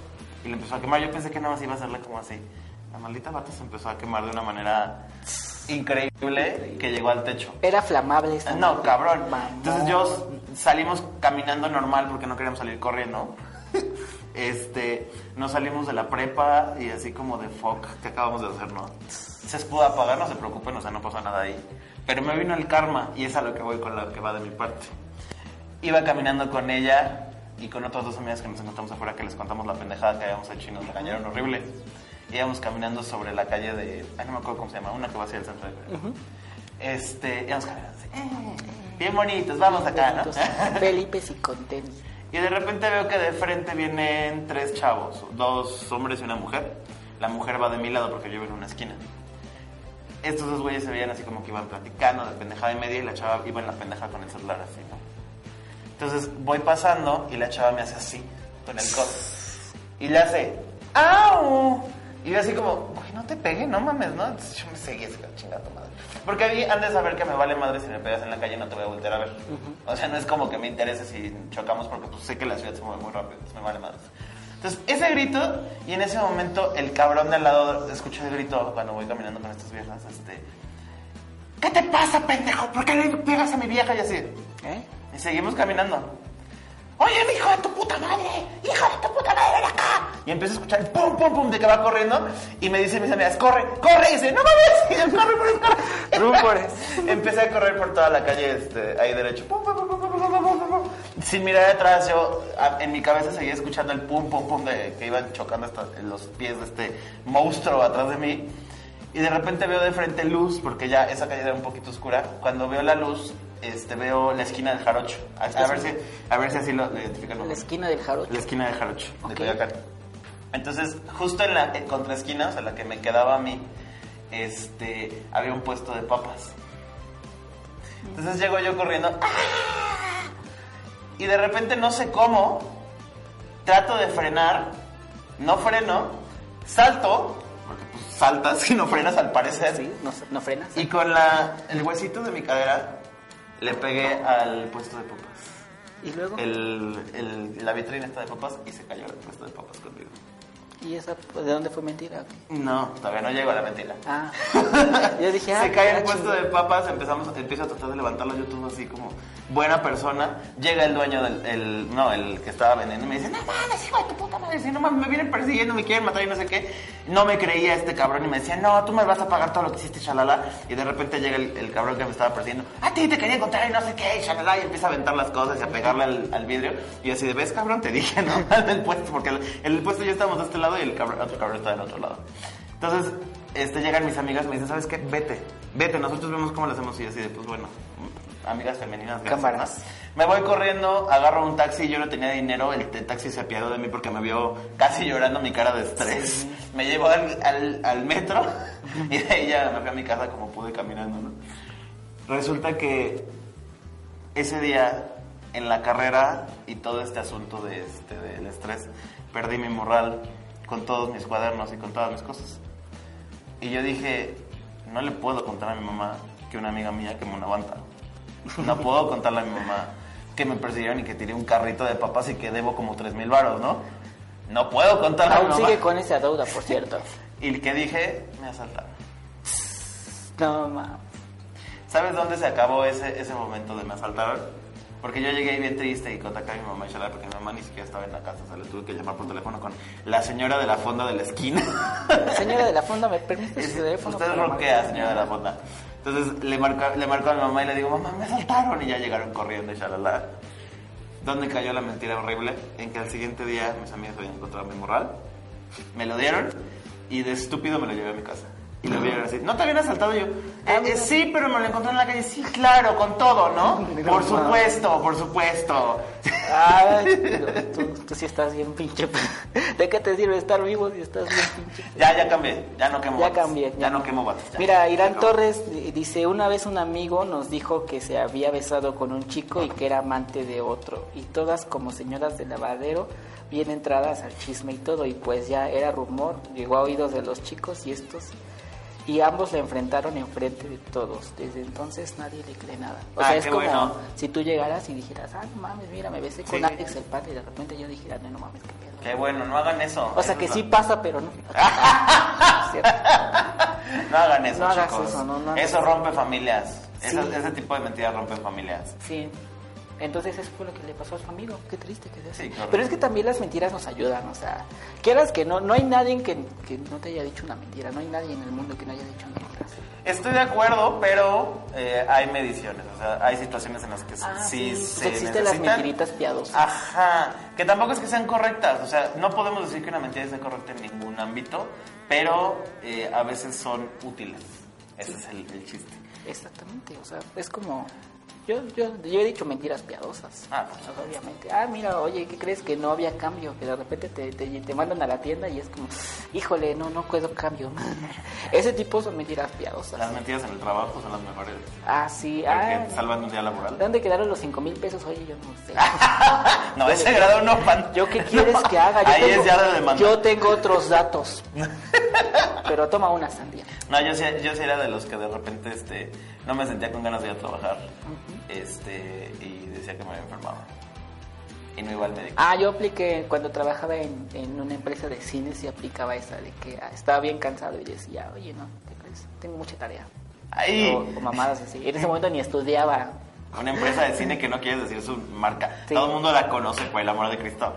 y le empezó a quemar. Yo pensé que nada más iba a hacerle como así. La maldita bata se empezó a quemar de una manera increíble que llegó al techo. Era flamable esta No, cabrón. Entonces yo salimos caminando normal porque no queríamos salir corriendo. Este, nos salimos de la prepa y así como de fuck, ¿qué acabamos de hacer, no? Se pudo apagar, no se preocupen, o sea, no pasa nada ahí. Pero me vino el karma y es a lo que voy con lo que va de mi parte. Iba caminando con ella y con otras dos amigas que nos encontramos afuera que les contamos la pendejada que habíamos hecho y nos regañaron horrible. Íbamos caminando sobre la calle de, ay, no me acuerdo cómo se llama, una que va hacia el centro de Querétaro. Este, íbamos caminando así, "Eh, bien bonitos, vamos acá, ¿no? Felipe y con tenis. Y de repente veo que de frente vienen tres chavos, dos hombres y una mujer. La mujer va de mi lado porque yo vivo en una esquina. Estos dos güeyes se veían así como que iban platicando de pendejada y media y la chava iba en la pendejada con el celular así, ¿no? Entonces voy pasando y la chava me hace así, con el codo. Y le hace, ¡au! Y yo así como, güey, no te pegues, no mames, ¿no? Entonces yo me seguí así, chingada tu madre. Porque a mí han de saber que me vale madre si me pegas en la calle no te voy a voltear a ver. O sea, no es como que me interese si chocamos porque pues sé que la ciudad se mueve muy rápido, entonces me vale madre. Entonces, ese grito, y en ese momento el cabrón de al lado escucha el grito cuando voy caminando con estas viejas, este... ¿Qué te pasa, pendejo? ¿Por qué le pegas a mi vieja? Y así. ¿Eh? Seguimos caminando. oye, mi hijo de tu puta madre, hijo de tu puta madre, ven acá. Y empiezo a escuchar el pum, pum, pum de que va corriendo. Y me dicen mis amigas, corre, corre. Y dice, no mames. Y yo, corre, corre, corre. Empecé a correr por toda la calle, este, ahí derecho. Pum, pum, pum. Sin mirar atrás, yo en mi cabeza seguía escuchando el pum, pum, pum de que iban chocando hasta los pies de este monstruo atrás de mí. Y de repente veo de frente luz, porque ya esa calle era un poquito oscura. Cuando veo la luz, este, veo la esquina del jarocho. A, a ver, si, a ver si así lo, lo identifican. La esquina del jarocho. La esquina de Jarocho, Ok. de Coyoacán. Entonces, justo en la en contraesquina, o sea, la que me quedaba a mí, este, había un puesto de papas. Entonces llego yo corriendo. ¡ah! Y de repente no sé cómo, trato de frenar, no freno, salto, porque pues saltas y no frenas al parecer. Sí, no, no frenas. Y con la, el huesito de mi cadera le pegué al puesto de papas Y luego. el, el- la vitrina está de papas y se cayó el puesto de papas conmigo. ¿Y esa de dónde fue mentira? No, todavía no llego a la mentira. Ah. Yo dije, ah, se cae el ah, puesto de papas, empezamos, empiezo a tratar de levantarlo yo todo así como buena persona. Llega el dueño del, el, no, el que estaba vendiendo y me dice, no mames, hijo de tu puta madre, si no mames, me vienen persiguiendo, me quieren matar y no sé qué. No me creía este cabrón y me decía, no, tú me vas a pagar todo lo que hiciste, shalala. Y de repente llega el, el cabrón que me estaba persiguiendo, a ti te quería encontrar y no sé qué, y shalala, y empieza a aventar las cosas y a pegarle al, al vidrio. Y así de, ves cabrón, te dije, ¿no? el puesto, porque el, el puesto ya estábamos de este lado y el cabrón, otro cabrón está del otro lado. Entonces, este, llegan mis amigas y me dicen, ¿sabes qué? Vete, vete, nosotros vemos cómo lo hacemos y así de, pues bueno, amigas femeninas, Cámaras. Me voy corriendo, agarro un taxi, yo no tenía dinero, el, el taxi se apiadó de mí porque me vio casi llorando mi cara de estrés. Me llevó al, al, al metro y de ahí ya me fui a mi casa como pude caminando, ¿no? Resulta que ese día en la carrera y todo este asunto de este, del estrés, perdí mi moral con todos mis cuadernos y con todas mis cosas. Y yo dije, no le puedo contar a mi mamá que una amiga mía quemó una banda. No puedo contarle a mi mamá que me persiguieron y que tiré un carrito de papas y que debo como tres mil varos, ¿no? No puedo contarle a mi Aún mamá. sigue con esa deuda, por cierto. Y que dije, me asaltaron. No, ma. ¿Sabes dónde se acabó ese, ese momento de me asaltaron? Porque yo llegué ahí bien triste y contacté a mi mamá y shalala, porque mi mamá ni siquiera estaba en la casa, o sea, le tuve que llamar por teléfono con la señora de la fonda de la esquina. Señora de la fonda, ¿me permite su teléfono? Usted roquea, señora de la fonda. Entonces le marco, le marco a mi mamá y le digo, mamá, me asaltaron. Y ya llegaron corriendo y shalala. ¿Dónde cayó la mentira horrible? En que al siguiente día mis amigas habían encontrado mi morral, me lo dieron y de estúpido me lo llevé a mi casa. Y lo vieron así. ¿No te habían asaltado yo? "Eh, eh, sí, pero me lo encontré en la calle. Sí, claro, con todo, ¿no? Por supuesto, por supuesto. Ay, tú, tú sí estás bien pinche. ¿De qué te sirve estar vivo si estás bien pinche? Ya, ya cambié. Ya no quemo Ya cambié. Ya no quemo ya. Mira, Irán. Torres dice, una vez un amigo nos dijo que se había besado con un chico y que era amante de otro. Y todas como señoras de lavadero, bien entradas al chisme y todo. Y pues ya era rumor, llegó a oídos de los chicos y estos... Y ambos le enfrentaron enfrente de todos. Desde entonces nadie le cree nada. O Ah, sea, es como bueno. si tú llegaras y dijeras, ah, no mames, mira, me besé con. Alex el padre. Y de repente yo dijera, no, no mames, qué pedo. Qué bueno, no hagan eso. O sea, Eso que sí pasa, pero no. No hagan eso, No hagas chicos. eso, no, no hagas eso eso. rompe familias. Sí. ese tipo de mentiras rompen familias. Sí. Entonces eso fue lo que le pasó a su amigo. Qué triste que sea así. Sí, claro. Pero es que también las mentiras nos ayudan. O sea, quieras que no, no hay nadie que, que no te haya dicho una mentira. No hay nadie en el mundo que no haya dicho mentiras. Estoy de acuerdo, pero eh, hay mediciones. O sea, hay situaciones en las que Ah, sí, sí. se existen las necesitan. mentiritas piadosas. Ajá, que tampoco es que sean correctas, o sea, no podemos decir que una mentira esté correcta en ningún ámbito, pero eh, a veces son útiles. Ese es el, el chiste. Exactamente. O sea, es como... Yo, yo, yo he dicho mentiras piadosas. Ah, sea, obviamente. Ah, mira, oye, ¿qué crees que no había cambio? Que de repente te, te, te mandan a la tienda y es como, híjole, no, no puedo cambio. Ese tipo son mentiras piadosas. Las mentiras en el trabajo son las mejores, Ah, sí. Ah, te salvan un día laboral. ¿Dónde quedaron los 5 mil pesos? Oye, yo no sé. No, ese grado no, pan. ¿Yo qué quieres que haga? Yo Ahí tengo, es ya de demanda. Yo tengo otros datos. Pero toma una sandía. No, yo sí, yo sí era de los que de repente este, no me sentía con ganas de ir a trabajar este, y decía que me había enfermado. Y no iba al médico. Ah, yo apliqué, cuando trabajaba en, en una empresa de cines, y aplicaba esa de que ah, estaba bien cansado y decía, oye, no, ¿qué crees? Tengo mucha tarea. Ahí. O, o mamadas así. En ese momento ni estudiaba. Una empresa de cine que no quieres decir su marca. Sí. Todo el mundo la conoce, por el amor de Cristo.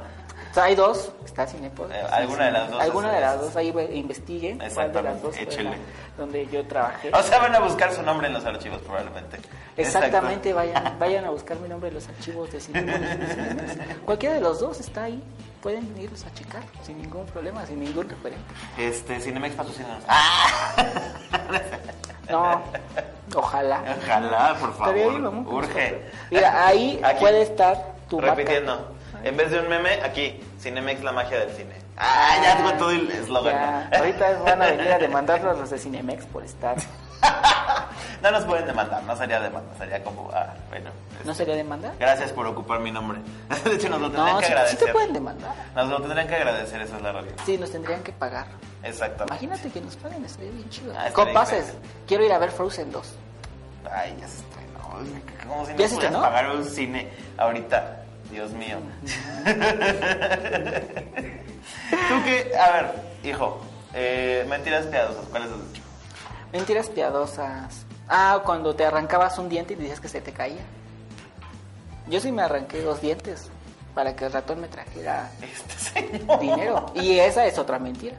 O sea, hay dos, está Cinepolis. Eh, alguna de las dos Alguna de las dos, ahí ve- investiguen cuál de las Exactamente, dos la- donde yo trabajé. O sea, van a buscar su nombre en los archivos, probablemente. Exactamente, Exacto. vayan, vayan a buscar mi nombre en los archivos de Cinepolis. Cualquiera de los dos está ahí. Pueden irlos a checar sin ningún problema, sin ningún referente. Este, Cinemex patrocínanos. ¡Ah! No, ojalá. Ojalá, por favor. Vamos. Urge. Mira, ahí Aquí. puede estar tu. Repitiendo. En vez de un meme, aquí. Cinemex, la magia del cine. Ah, ya con todo el eslogan. ¿no? ahorita van a venir a demandarnos los de Cinemex por estar. no nos pueden demandar, no sería demanda, sería como, ah, bueno. ¿No este, sería demanda? Gracias por ocupar mi nombre. De hecho, nos lo tendrían No, que sí, sí agradecer. te pueden demandar. Nos lo tendrían que agradecer, esa es la realidad. Sí, nos tendrían que pagar. Exactamente. Imagínate que nos paguen, estaría bien chido. Ah, Con pases, quiero ir a ver Frozen 2. Ay, ya se estrenó. Como si no ¿Ya se pudieras estrenó? pagar un cine ahorita. Dios mío. Tú qué, a ver, hijo, eh, mentiras piadosas, ¿cuáles has dicho? Mentiras piadosas. Ah, cuando te arrancabas un diente y decías que se te caía. Yo sí me arranqué dos dientes para que el ratón me trajera Este señor. dinero. Y esa es otra mentira.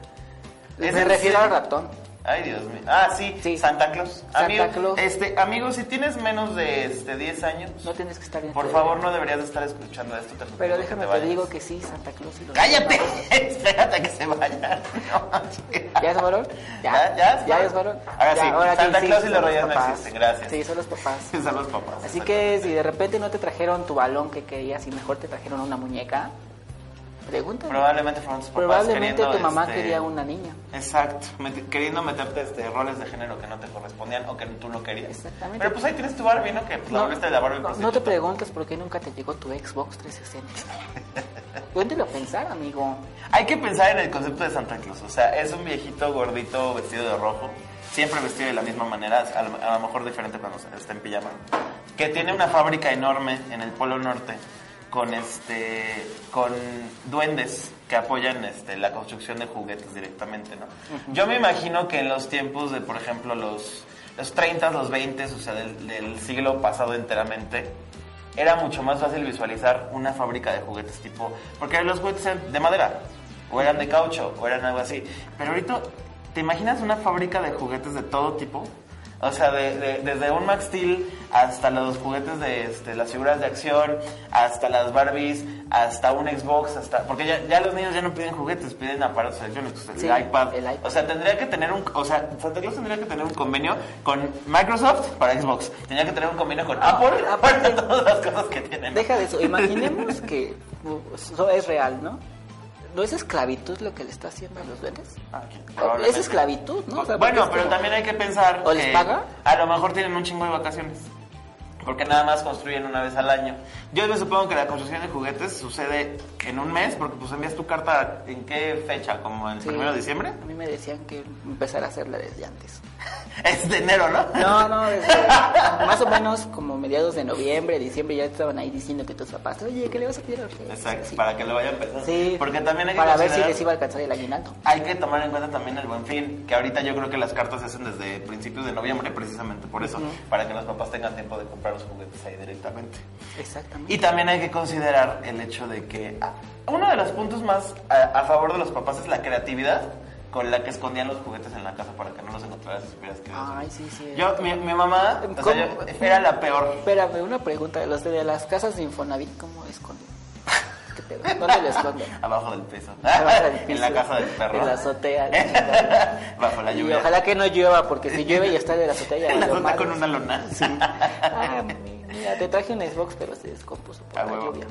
¿Es Me refiero al ratón. Ay, Dios mío. Ah, sí, Sí. Santa Claus. Santa amigo, Claus. Este, amigo, si tienes menos de este, 10 años, No tienes que estar en por favor no deberías de estar escuchando esto. te Pero suplico que déjame te, vayas. digo que sí, Santa Claus y los ¡Cállate! Espérate que se vaya. ¿Ya es varón? ¿Ya? ¿Ya es ¿Ya es varón? Ahora Ya, sí, Santa sí, Claus y los Reyes no existen, gracias. Sí, son los papás. Son los papás. Así que si de repente no te trajeron tu balón que querías y mejor te trajeron una muñeca, pregúntale. Probablemente fueron tus papás Probablemente tu mamá este, quería una niña. Exacto, queriendo meterte este, roles de género que no te correspondían o que tú no querías. Exactamente. Pero pues ahí tienes tu Barbie, ¿no? Que pues, la volviste de la Barbie no, no te preguntes por qué nunca te llegó tu Xbox 360. Póntelo a pensar, amigo. Hay que pensar en el concepto de Santa Claus. O sea, es un viejito gordito vestido de rojo, siempre vestido de la misma manera, a lo, a lo mejor diferente cuando está en pijama, que tiene una fábrica enorme en el Polo Norte con este con duendes que apoyan este, la construcción de juguetes directamente, ¿no? Yo me imagino que en los tiempos de, por ejemplo, los, los 30, los 20, o sea, del, del siglo pasado enteramente, era mucho más fácil visualizar una fábrica de juguetes tipo, porque los juguetes eran de madera, o eran de caucho, o eran algo así. Pero ahorita, ¿te imaginas una fábrica de juguetes de todo tipo? O sea, de- de- desde un Max Steel hasta los juguetes de este, las figuras de acción, hasta las Barbies, hasta un Xbox, hasta porque ya, ya los niños ya no piden juguetes, piden aparatos electrónicos, el, Sí, iPad. el iPad. O sea, tendría que tener un, o sea, Santa Claus tendría que tener un convenio con Microsoft para Xbox, tendría que tener un convenio con Apple aparte- para todas las cosas que tienen. Deja de eso. Imaginemos que uh, eso es real, ¿no? ¿No es esclavitud lo que le está haciendo a los duendes? Ah, Es esclavitud, ¿no? O sea, porque bueno, pero como- también hay que pensar ¿O les paga? a lo mejor tienen un chingo de vacaciones. Porque nada más construyen una vez al año. Yo me supongo que la construcción de juguetes sucede en un mes, porque pues envías tu carta en qué fecha, como el Sí. primero de diciembre. A mí me decían que empezar a hacerla desde antes. Es de enero, ¿no? No, no, desde más o menos como mediados de noviembre, diciembre, ya estaban ahí diciendo que tus papás, oye, ¿qué le vas a pedir a reyes? Exacto, Sí. para que lo vayan pensando. Sí, Porque también hay que para ver si les iba a alcanzar el aguinaldo. Hay que tomar en cuenta también el buen fin, que ahorita yo creo que las cartas se hacen desde principios de noviembre, precisamente por eso, para que los papás tengan tiempo de comprar los juguetes ahí directamente. Exactamente. Y también hay que considerar el hecho de que ah, uno de los puntos más a, a favor de los papás es la creatividad con la que escondían los juguetes en la casa para que no los encontraras y supieras que Ay, sí, sí. Yo, mi, mi mamá, o sea, ¿Cómo? yo- era la peor. Espérame, una pregunta. Los de las casas de Infonavit, ¿cómo esconden? ¿Qué pedo? ¿Dónde lo esconden? Abajo del peso. Abajo del en la piso, casa del perro. En la azotea. Bajo la y lluvia. ojalá que no llueva, porque si llueve y está de la azotea ya En la madres. con una lona. Ah, mi- mira, te traje un Xbox, pero se descompuso por la huevo. lluvia.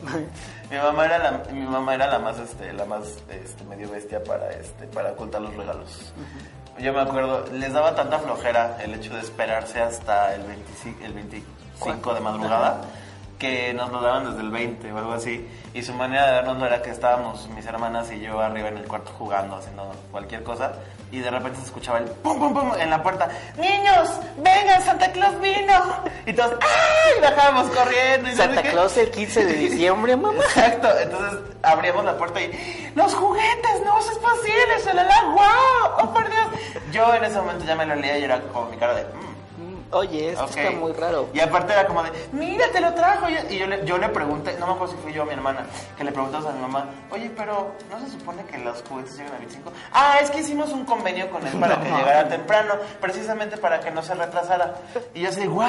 Mi mamá era la, mi mamá era la más, este, la más, este, medio bestia para, este, para ocultar los regalos. Yo me acuerdo, les daba tanta flojera el hecho de esperarse hasta el 25, el 25 de madrugada que nos lo daban desde el 20 o algo así. Y su manera de darnos era que estábamos mis hermanas y yo arriba en el cuarto jugando, haciendo cualquier cosa. Y de repente se escuchaba el pum, pum, pum en la puerta. ¡Niños! ¡Vengan! ¡Santa Claus vino! Y todos, ¡ay! Bajábamos corriendo. y Santa. Claus el 15 de diciembre, mamá. Exacto, entonces abríamos la puerta y ¡Los juguetes! ¡No, eso es posible! ¡Shalala! ¡Wow! ¡Oh, por Dios! Yo en ese momento ya me lo leía y era como mi cara de... "Mm". Oye, esto Ok. está muy raro. Y aparte era como de, mira, te lo trajo. Y yo le, yo le pregunté, no me acuerdo si fui yo o mi hermana, que le preguntamos a mi mamá, oye, pero ¿no se supone que los juguetes llegan a 25? Ah, es que hicimos un convenio con él para que llegara temprano, precisamente para que no se retrasara. Y yo así, wow,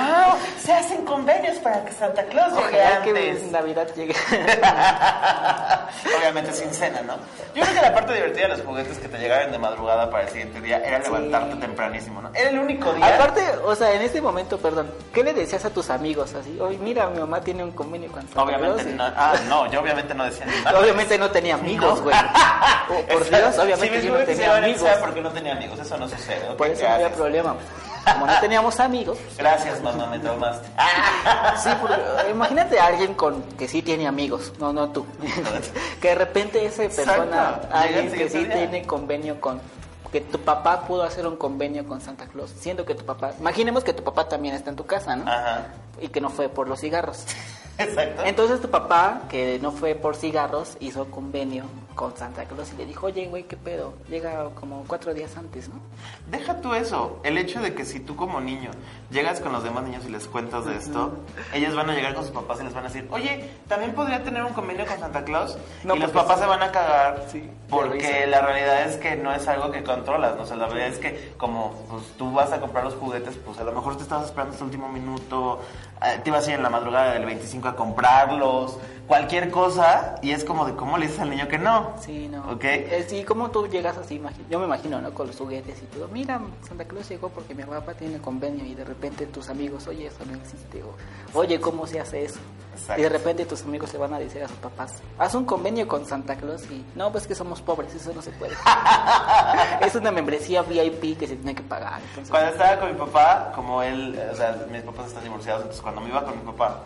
se hacen convenios para que Santa Claus llegue Ojalá que antes. Navidad llegue. Obviamente sin cena, ¿no? Yo creo que la parte divertida de los juguetes que te llegaran de madrugada para el siguiente día era levantarte tempranísimo, ¿no? Era el único día. Aparte, o sea, en este momento, perdón, ¿qué le decías a tus amigos así? Oye, mira, mi mamá tiene un convenio con Obviamente Claus", y- no. Ah, no, yo obviamente no decía ni nada. Obviamente no tenía amigos, güey. Oh, por Exacto. Dios, obviamente yo no tenía amigos. porque no tenía amigos, eso no sucede. Por eso no había problema. Como no teníamos amigos, Gracias, mamá, me traumaste. sí, porque, eh, imagínate a alguien con que sí tiene amigos, no, no tú. que de repente esa persona, Exacto. Alguien que sí día. tiene convenio con que tu papá pudo hacer un convenio con Santa Claus, siendo que tu papá, imaginemos que tu papá también está en tu casa, ¿no? Ajá. Y que no fue por los cigarros. Exacto. Entonces tu papá, que no fue por cigarros, hizo convenio con Santa Claus y le dijo, oye, güey, ¿qué pedo? Llega como cuatro días antes, ¿no? Deja tú eso. El hecho de que si tú como niño llegas con los demás niños y les cuentas de esto, ellos van a llegar con sus papás y les van a decir, oye, también podría tener un convenio con Santa Claus. No, y los papás sí. se van a cagar Sí, porque la realidad es que no es algo que controlas. ¿no? O sea, la realidad es que como pues, tú vas a comprar los juguetes, pues a lo mejor te estabas esperando hasta el último minuto, eh, te ibas a ir en la madrugada del 25 a comprarlos, cualquier cosa, y es como de cómo le dices al niño que no. Sí, no. ¿Ok? Sí, como tú llegas así, yo me imagino, ¿no? Con los juguetes y todo. Mira, Santa Claus llegó porque mi papá tiene convenio y de repente tus amigos, oye, eso no existe. O, oye, ¿cómo se hace eso? Exacto. Y de repente tus amigos le van a decir a sus papás, haz un convenio con Santa Claus y no, pues que somos pobres, eso no se puede. es una membresía VIP que se tiene que pagar. Entonces, Cuando estaba con mi papá, como él, o sea, mis papás están divorciados, entonces cuando me iba con mi papá,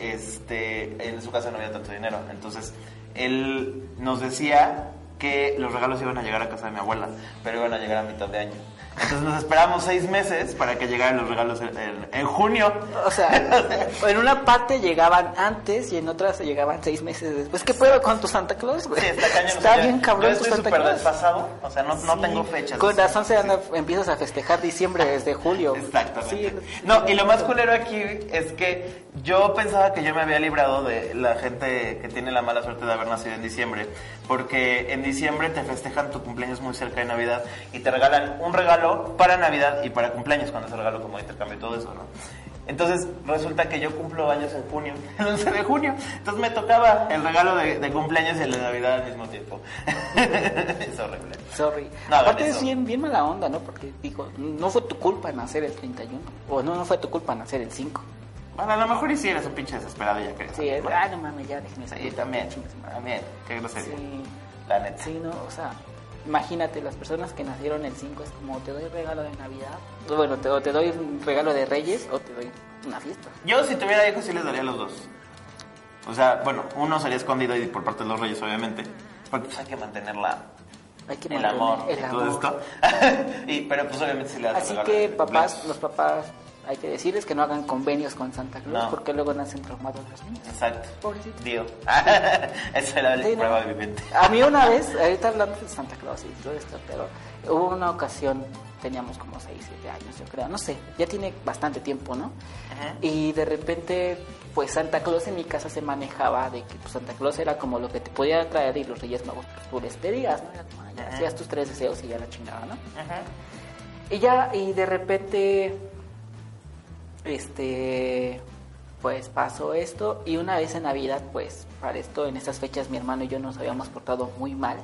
este, en su casa no había tanto dinero, entonces él nos decía que los regalos iban a llegar a casa de mi abuela, pero iban a llegar a mitad de año. Entonces nos esperamos seis meses para que llegaran los regalos en, en- en junio. O sea, en una parte llegaban antes y en otras llegaban seis meses después. ¿Qué pedo con tu Santa Claus, güey? Sí, está cañón. Está o sea, bien cabrón Yo tu Santa Claus. desfasado, o sea, no, no tengo fechas. Con razón se sí. anda- empiezas a festejar diciembre desde julio. Exactamente. Sí, no, y lo más culero aquí es que yo pensaba que yo me había librado de la gente que tiene la mala suerte de haber nacido en diciembre, porque en diciembre te festejan tu cumpleaños muy cerca de Navidad y te regalan un regalo para Navidad y para cumpleaños, cuando es el regalo como intercambio y todo eso, ¿no? Entonces resulta que yo cumplo años en junio, el 11 de junio, entonces me tocaba el regalo de, de cumpleaños y el de Navidad al mismo tiempo. es horrible. Sorry. No Aparte es bien, bien mala onda, ¿no? Porque digo, no fue tu culpa nacer el 31. O no, no fue tu culpa nacer el 5. Bueno, a lo mejor y si eres un pinche desesperado ya crees. Sí, es, ah, no mames, ya déjenme Sí, salir. también, su madre. también, qué grosería. Sí. La neta. Sí, no, o sea, imagínate, las personas que nacieron el 5 es como te doy regalo de Navidad, bueno, te, o te doy un regalo de Reyes o te doy una fiesta. Yo si tuviera hijos sí les daría los dos. O sea, bueno, uno sería escondido y por parte de los reyes, obviamente. Porque pues hay que mantener la, Hay que el amor el y amor. todo esto. y, pero pues obviamente sí le das Así que papás, los papás, hay que decirles que no hagan convenios con Santa Claus No. porque luego nacen traumados los niños. Exacto. Pobrecito. Dio. Esa era la Sí, no. prueba viviente. A mí una vez, ahorita hablando de Santa Claus y todo esto, pero hubo una ocasión, teníamos como 6, 7 años, yo creo, no sé, ya tiene bastante tiempo, ¿no? Ajá. Y de repente, pues Santa Claus en mi casa se manejaba de que pues, Santa Claus era como lo que te podía traer y los Reyes Magos, pues tú les pedías, ¿no? Era como, ya Ajá. hacías tus tres deseos y ya la chingada, ¿no? Ajá. Y ya, y de repente, este, pues pasó esto y una vez en Navidad, pues para esto, en estas fechas mi hermano y yo nos habíamos portado muy mal.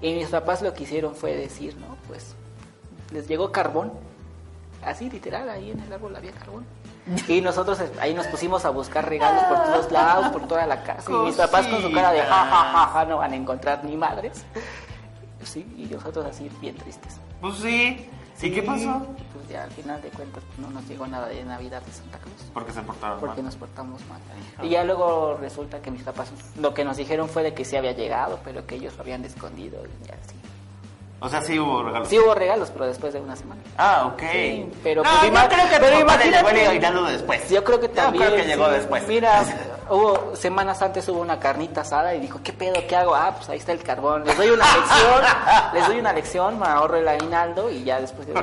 Y mis papás lo que hicieron fue decir, ¿no? Pues les llegó carbón, así literal, ahí en el árbol había carbón. Y nosotros eh, ahí nos pusimos a buscar regalos por todos lados, por toda la casa. Y mis papás con su cara de ja, ja, ja, ja, no van a encontrar ni madres. Sí, y nosotros así bien tristes. Pues sí. ¿Y qué pasó? Pues ya al final de cuentas pues, no nos llegó nada de Navidad de Santa Cruz. Porque se portaron Porque mal. nos portamos mal. Y ya luego resulta que mis papás lo que nos dijeron fue de que sí había llegado, pero que ellos lo habían escondido y ya sí. O sea, sí hubo regalos. Sí hubo regalos, pero después de una semana. Ah, ok. Sí, pero no, pues, yo creo que pero imagínate- después. Yo creo que también. Yo creo que llegó sí. después. Mira, hubo semanas antes hubo una carnita asada y dijo, ¿qué pedo? ¿Qué hago? Ah, pues ahí está el carbón. Les doy una lección, les doy una lección, me ahorro el aguinaldo y ya después de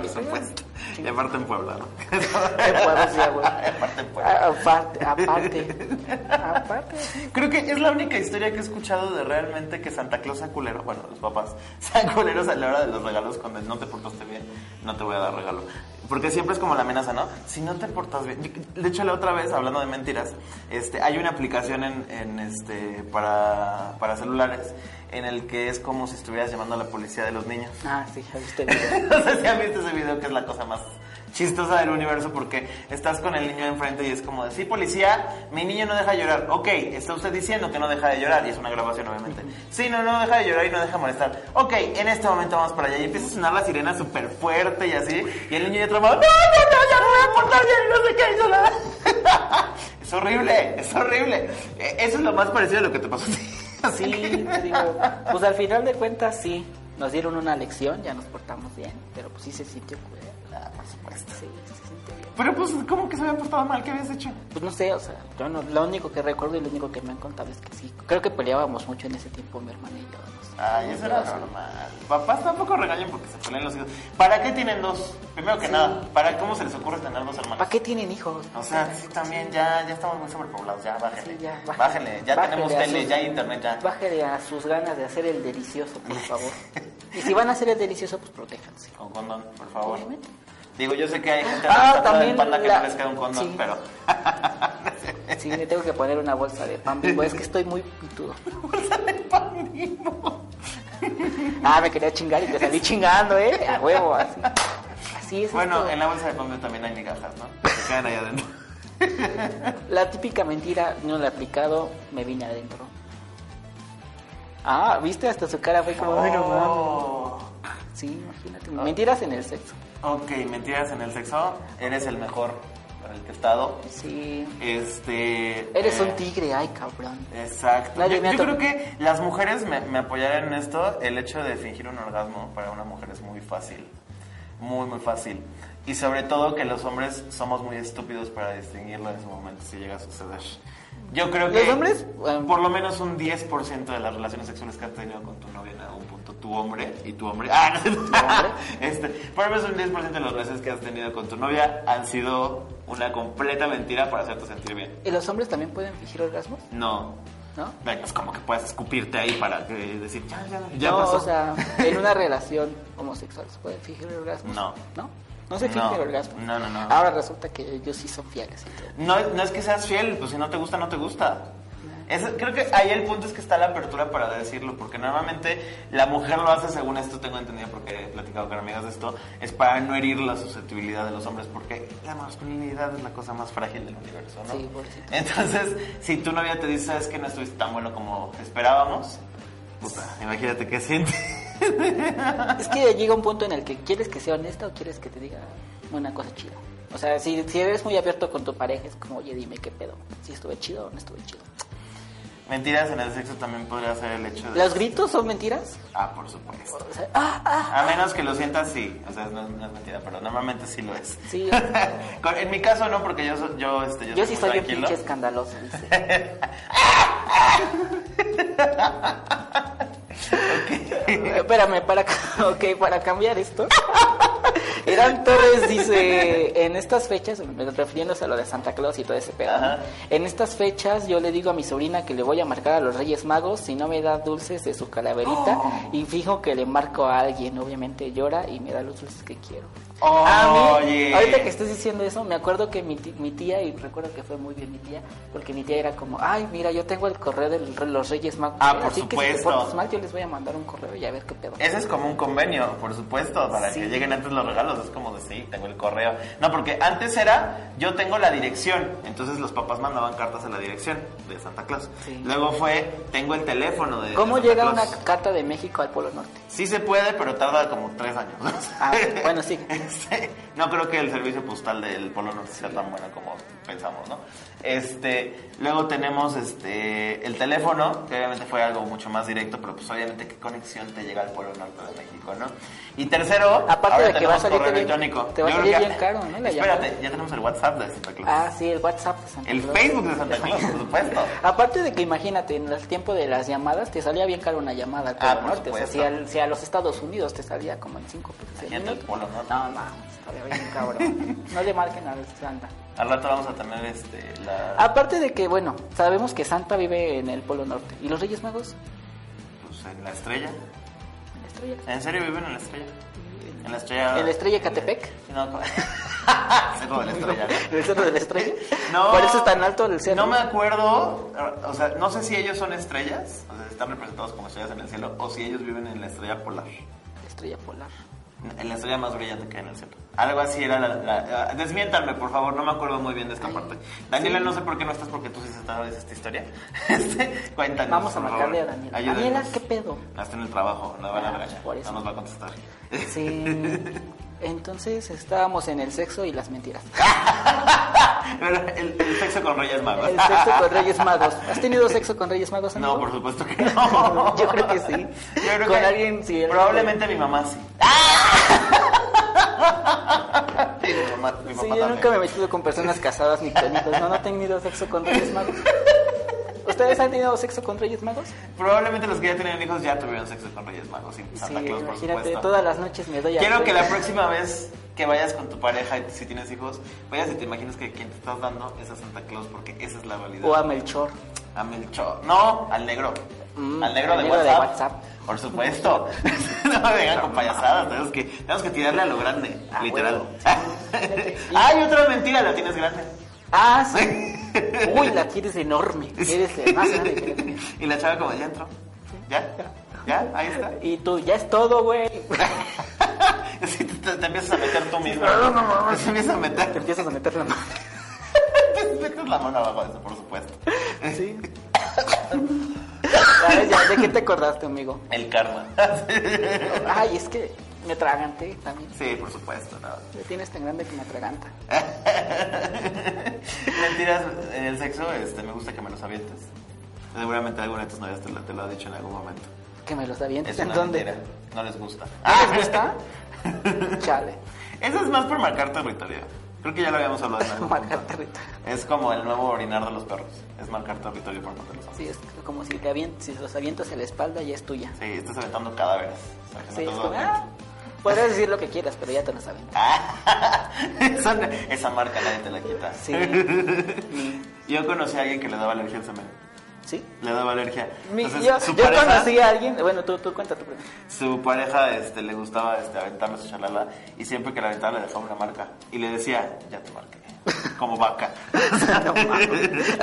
Y aparte en Puebla, ¿no? En Puebla, sí, güey. Aparte en Puebla. Aparte, aparte, aparte. Creo que es la única historia que he escuchado de realmente que Santa Claus sea culero. Bueno, los papás sean culeros a la hora de los regalos cuando no te portaste bien, no te voy a dar regalo. Porque siempre es como la amenaza, ¿no? Si no te portas bien. De hecho, la otra vez, hablando de mentiras, este, hay una aplicación en, en, este, para, para celulares en el que es como si estuvieras llamando a la policía de los niños. Ah, sí, ya viste el video. no sé si han visto ese video que es la cosa más chistosa del universo porque estás con el niño enfrente y es como de, sí, policía, mi niño no deja de llorar. Ok, está usted diciendo que no deja de llorar y es una grabación obviamente. Sí, no, no deja de llorar y no deja de molestar. Ok, en este momento vamos para allá y empieza a sonar la sirena súper fuerte y así y el niño ya tramado, no, no, no, ya no voy a portar bien y no sé qué, yo la- Es horrible, es horrible. Eh, Eso es lo más parecido a lo que te pasó a ti. Sí, digo, pues al final de cuentas sí, nos dieron una lección, ya nos portamos bien, pero pues sí se sintió culero. Por supuesto. Sí, se sintió bien. Pero pues, ¿cómo que se había portado mal? ¿Qué habías hecho? Pues no sé, o sea, yo no, lo único que recuerdo y lo único que me han contado es que sí. Creo que peleábamos mucho en ese tiempo mi hermana y yo. no sé. Ay, eso era normal. Papás tampoco regañan porque se pelean los hijos. ¿Para qué tienen dos? Primero que nada, ¿para cómo se les ocurre tener dos hermanos? ¿Para qué tienen hijos? O sea, sí, también ya, ya estamos muy sobrepoblados, ya bájenle. Sí, ya, bájenle, ya Bájele tenemos tele, sus- ya hay internet, ya. Bájele a sus ganas de hacer el delicioso, por favor. y si van a hacer el delicioso, pues protéjanse. Con condón, por favor. Obviamente. Digo, yo sé que hay gente Ah, también del panda que la- no les queda un condón, sí. pero... Sí, me tengo que poner una bolsa de pan bimbo, es que estoy muy pitudo. Ah, me quería chingar y te salí chingando, ¿eh? A huevo, así. Así es Bueno, esto. en la bolsa de cambio también hay migajas, ¿no? Que se quedan ahí adentro. La típica mentira, no la he aplicado, me vine adentro. Ah, ¿viste? Hasta su cara fue como. Oh. Sí, imagínate. Mentiras en el sexo. Ok, mentiras en el sexo, eres el mejor para el que he estado. Sí. Este... Eres eh, un tigre, ay, cabrón. Exacto. Yo, yo creo que las mujeres me, me apoyarán en esto. El hecho de fingir un orgasmo para una mujer es muy fácil. Muy, muy fácil. Y sobre todo que los hombres somos muy estúpidos para distinguirlo en su momento si llega a suceder. Yo creo que Los hombres, por lo menos un 10% de las relaciones sexuales que has tenido con tu novia en algún tu hombre y tu hombre, ah, no, este, por lo menos un 10% de las relaciones que has tenido con tu novia han sido una completa mentira para hacerte sentir bien. ¿Y los hombres también pueden fingir orgasmos? No, ¿No? Es como que puedes escupirte ahí para que decir, ya, ya, ya no, pasó. o sea, en una relación homosexual se pueden fingir orgasmos. No. ¿No? No se finge No. orgasmos. No, no, no. Ahora resulta que ellos sí son fieles. no, no es que seas fiel, pues si no te gusta, no te gusta. Es- creo que ahí el punto es que está la apertura para decirlo, porque normalmente la mujer lo hace, según esto tengo entendido, porque he platicado con amigas de esto, es para no herir la susceptibilidad de los hombres, porque la masculinidad es la cosa más frágil del universo, ¿no? Sí, pobrecito. Entonces, si tu novia te dice, que no estuviste tan bueno como esperábamos, puta, imagínate qué siente. Es que llega un punto en el que quieres que sea honesta o quieres que te diga una cosa chida. O sea, si, si eres muy abierto con tu pareja, es como, oye, dime qué pedo. Si estuve chido o no estuve chido. Mentiras en el sexo también podría ser el hecho de... ¿Los gritos son mentiras? Ah, por supuesto. O sea, ah, ah. A menos que lo sientas, sí. O sea, no, no es mentira, pero normalmente sí lo es. Sí. En mi caso no, porque yo, yo, este, yo, Yo sí soy tranquilo. pinche escandaloso, dice. Espérame, para, ca- ok, para cambiar esto. Eran Torres dice, en estas fechas, refiriéndose a lo de Santa Claus y todo ese pedo, en estas fechas yo le digo a mi sobrina que le voy a marcar a los Reyes Magos si no me da dulces de su calaverita y fijo que le marco a alguien, obviamente llora y me da los dulces que quiero. A mí, Oye. ahorita que estás diciendo eso, me acuerdo que mi, ti- mi tía, y recuerdo que fue muy bien mi tía, porque mi tía era como, ay, mira, yo tengo el correo de los Reyes Magos. Ah, por Así que si te supuesto. portas mal, yo les voy a mandar un correo y a ver qué pedo. Ese es como un convenio, por supuesto, para Sí. que lleguen antes los regalos. Es como de sí, tengo el correo. No, porque antes era, yo tengo la dirección. Entonces los papás mandaban cartas a la dirección de Santa Claus. Sí. Luego fue, tengo el teléfono de. ¿Cómo de Santa llega una carta de México al Polo Norte? Sí se puede, pero tarda como tres años. Ah, bueno, sí. No creo que el servicio postal del Polo Norte sea tan bueno como pensamos, ¿no? Este, luego tenemos este el teléfono, que obviamente fue algo mucho más directo, pero pues obviamente qué conexión te llega al Polo Norte de México, ¿no? Y tercero, Aparte de que va a salirte correo electrónico. te va a salir bien caro, ¿no? La Espérate, llamada. ya tenemos el WhatsApp de Santa Claus. Ah, sí, el WhatsApp de Santa el Claus. Facebook de Santa Claus, por supuesto. Aparte de que imagínate, en el tiempo de las llamadas te salía bien caro una llamada al Polo Ah, Norte. O sea, si, al- si a los Estados Unidos te salía como en 5 pesos. el el. Polo Norte. No, no, estaría bien cabrón. No le marquen al Santa. Al rato vamos a tener este la Aparte de que, bueno, sabemos que Santa vive en el Polo Norte. ¿Y los Reyes Magos? pues, en la estrella. En la estrella. ¿En serio viven en la estrella? En la estrella. ¿En la estrella Catepec? No, Cerro de la estrella. ¿En el cerro de la estrella? No. Por eso es tan alto el cerro. No me acuerdo, o sea, no sé si ellos son estrellas, o sea, están representados como estrellas en el cielo, o si ellos viven en la estrella polar, La estrella polar. En la estrella más brillante que hay en el cielo. Algo así era la... la- desmiéntanme, por favor, no me acuerdo muy bien de esta Ay, parte. Daniela, sí. no sé por qué no estás, porque tú sí sabes esta historia. Este, Cuéntanos, Vamos a marcarle a. Daniela. Ayúdenos. Daniela, ¿qué pedo? Está en el trabajo, no van a regañar, por eso. no nos va a contestar. Sí. Entonces estábamos en el sexo y las mentiras. El, el sexo con Reyes Magos. El sexo con Reyes Magos. ¿Has tenido sexo con Reyes Magos? amigo? No, por supuesto que no. Yo creo que sí. Yo creo Con que alguien, sí, Probablemente mi mamá sí. Sí, mi mamá, mi Sí, yo nunca me he metido con personas casadas ni con hijos. No, no he tenido sexo con Reyes Magos. ¿Ustedes han tenido sexo con Reyes Magos? Probablemente los que ya tienen hijos ya tuvieron sexo con Reyes Magos y Santa sí, Claus, por imagínate, supuesto. todas las noches me doy a Quiero que la próxima vez que vayas con tu pareja y si tienes hijos, vayas y te imagines que quien te estás dando es a Santa Claus porque esa es la realidad. O a Melchor. A Melchor. No, al negro. Mm, al negro, al de, negro de WhatsApp. WhatsApp. Por supuesto. no me vengan con payasadas. Tenemos que, tenemos que tirarle a lo grande. Ah, literal. bueno. Hay otra mentira, la tienes grande. Ah, sí. Uy, la quieres enorme. Eh, más grande que la- y la chava como, ya entró. ¿Ya? ¿Ya? Ahí está. Y tú, ya es todo, güey. Sí, te, te- te empiezas a meter tú mismo. Te empiezas a Te meter. empiezas a meter la mano. Te metes la mano abajo de eso, por supuesto. Sí. Ay, ya, ¿De qué te acordaste, amigo? El karma. Ay, es que me traganté también. Sí, por supuesto, no. Me tienes tan grande que me atraganta. Mentiras en el sexo, este, me gusta que me los avientes. Seguramente alguna de tus novias te lo, te lo ha dicho en algún momento. Que me los avientes. Es ¿En dónde? mentira. No les gusta. ¿No les gusta? Chale. Eso es más por marcar territorio. Creo que ya lo habíamos hablado en algún Marcar punto. territorio. Es como el nuevo orinar de los perros. Es marcar territorio por parte de los hombres. Sí, es como si, te avient- si los avientas en la espalda, ya es tuya. Sí, estás aventando cadáveres. O sea, que no Sí, te es como, puedes decir lo que quieras, pero ya te los aventas. Ah, esa, esa marca nadie te la quita. Sí. Yo conocí a alguien que le daba alergia al semen. ¿Sí? Le daba alergia. Mi- Entonces, yo su yo pareja, conocí a alguien, bueno, tú, tú cuenta tu primero. su pareja este, le gustaba este, aventarle su chalala y siempre que la aventaba le dejaba una marca. Y le decía, ya te marqué. Como vaca. No.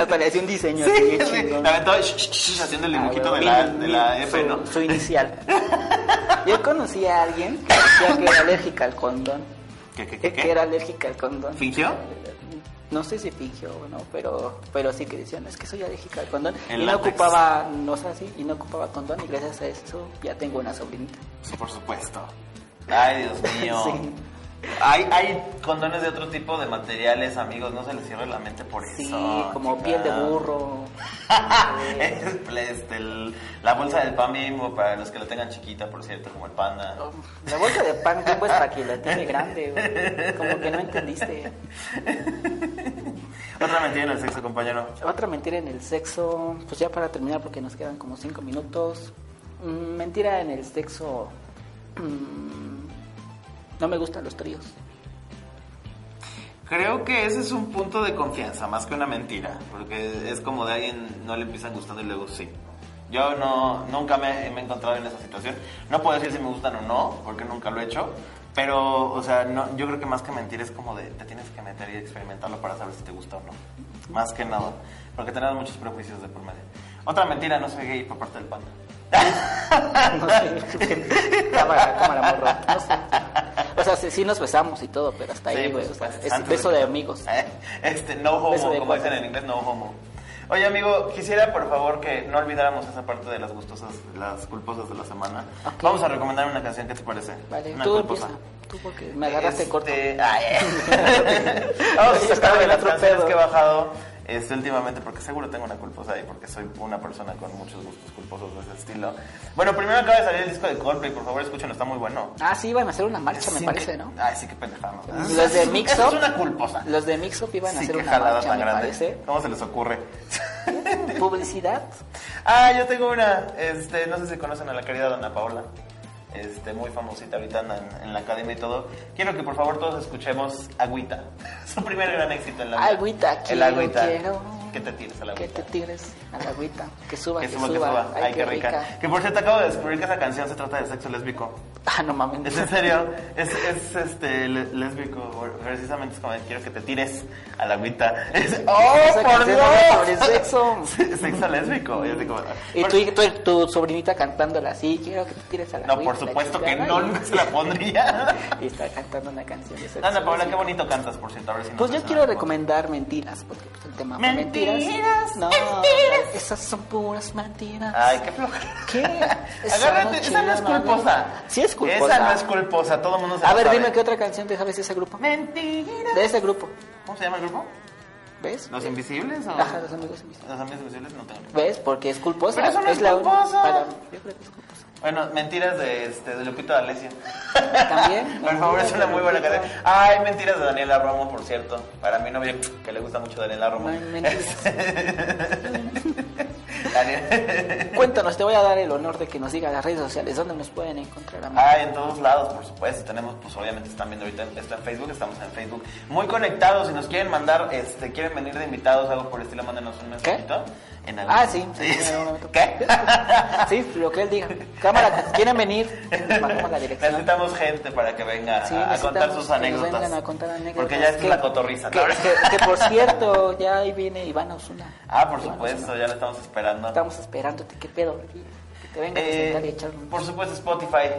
Hasta le hacía un diseño Sí, así, sí, chingón. la aventaba haciendo el Ah, dibujito bueno, de, la, mi- de mi- la F, su, ¿no? Su inicial. Yo conocí a alguien que decía que era alérgica al condón. ¿Qué, qué, qué, Que, era alérgica al condón. ¿Fingió? No sé si fingió o no, pero, pero sí que decían, es que soy alérgica al condón. El y no látex. ocupaba, no sé así, y no ocupaba condón, y gracias a eso ya tengo una sobrinita. Sí, por supuesto. Ay, Dios mío. Sí. Hay, hay condones de otro tipo de materiales, amigos. No se les cierre la mente por Sí, eso. como piel de burro. este, el- la bolsa del pan bimbo para los que la tengan chiquita, por cierto, como el panda. La bolsa de pan Bimbo es para que la tiene grande, güey. Como que no entendiste. Otra mentira en el sexo, compañero. Otra mentira en el sexo, pues ya para terminar porque nos quedan como cinco minutos. Mm, mentira en el sexo. No me gustan los tríos. Creo que ese es un punto de confianza, más que una mentira, porque es como de alguien no le empiezan gustando y luego sí. Yo no, nunca me, me he encontrado en esa situación. No puedo decir si me gustan o no, porque nunca lo he hecho, pero, o sea, no, yo creo que más que mentir es como de te tienes que meter y experimentarlo para saber si te gusta o no. Más que nada, porque tenemos muchos prejuicios de por medio. Otra mentira, no soy gay por parte del panda. No sé. cámara, cámara, morro. No sé. O sea, sí, sí nos besamos y todo, pero hasta ahí, Sí, güey. por o sea, supuesto. es beso de- de amigos. Eh, Este, no homo, como dicen en inglés, no homo. Oye, amigo, quisiera por favor que no olvidáramos esa parte de las gustosas, las culposas de la semana. Ok. Vamos a recomendar una canción, ¿qué te parece? Vale, una tú culposa. empieza. tú porque me agarraste Este, corto. ay. Vamos a sacar de las canciones que he bajado este, últimamente, porque seguro tengo una culposa ahí, porque soy una persona con muchos gustos culposos de ese estilo. Bueno, primero acaba de salir el disco de Coldplay, por favor, escúchenlo, está muy bueno. Ah, sí, iban a hacer una marcha, me parece, que- ¿no? Ay, sí, qué pendejada. ¿no? Los de Eso Mix-Up. es una culposa. Los de Mixup iban a hacer qué una jalada marcha, tan me grande. parece. ¿Cómo se les ocurre? Publicidad. Ah, yo tengo una. Este, no sé si conocen a la querida Dona Paola. Este, muy famosita ahorita en, en la academia y todo. Quiero que por favor todos escuchemos Agüita. Su primer gran éxito en la vida. Agüita, El quiero, Agüita. quiero. Que te tires a la Que agüita. te tires a la agüita. Que suba, Que que, suba, que suba. Ay, qué rica. Que por cierto acabo de descubrir que esa canción se trata de sexo lésbico. Ah, no mames. Es en serio, es, es este lésbico, precisamente es como de, quiero que te tires a la agüita. Es, ¡Oh, Esa por Dios! sobre sexo. sexo lésbico. Y, como- Y tu, tu, tu sobrinita cantándola así, quiero que te tires a la No, agüita, por la supuesto que no, nunca se la pondría. Y está cantando una canción de sexo. Ana Paola, qué bonito cantas, por cierto. A ver si Pues yo quiero recomendar mentiras, porque pues, el tema fue Mentiras, mentiras. No, mentiras. esas son puras mentiras. Ay, qué floja. ¿Qué? Agárrate, esa no es culposa. Sí es culposa. Esa no es culposa, todo el mundo se A la ver, sabe. dime qué otra canción te sabes de ese grupo. Mentiras. De ese grupo. ¿Cómo se llama el grupo? ¿Ves? ¿Los Invisibles o...? Ajá, los amigos invisibles. Los Amigos Invisibles no tengo. ¿Ves? Porque es culposa. Pero eso no es la culposa. para- Yo creo que es culposa. Bueno, mentiras de, este, de Lupito D'Alessio. También. Por favor, es una muy buena canción. Ay, mentiras de Daniela Romo, por cierto. Para mi novia, que le gusta mucho Daniela Romo. Hay mentiras. Daniela. Cuéntanos, te voy a dar el honor de que nos diga las redes sociales dónde nos pueden encontrar. amigo? Ay, en todos lados, por supuesto. Tenemos, pues obviamente están viendo ahorita esto en Facebook, estamos en Facebook. Muy conectados, si nos quieren mandar, este, quieren venir de invitados, algo por el estilo, mándenos un mensajito. En algún- Ah, sí. sí. en algún momento. ¿Qué? Sí, lo que él diga. Cámara, ¿quieren venir? La dirección. Necesitamos gente para que venga Sí, a, contar sus que anécdotas. vengan a contar anécdotas. Porque ya es Que- la cotorriza, Que, que- que, por cierto, ya ahí viene Iván Osuna. Ah, por Iván supuesto, ya lo estamos esperando. Estamos esperándote. ¿Qué pedo? Que te a Eh, sentar y echar un... por supuesto, Spotify.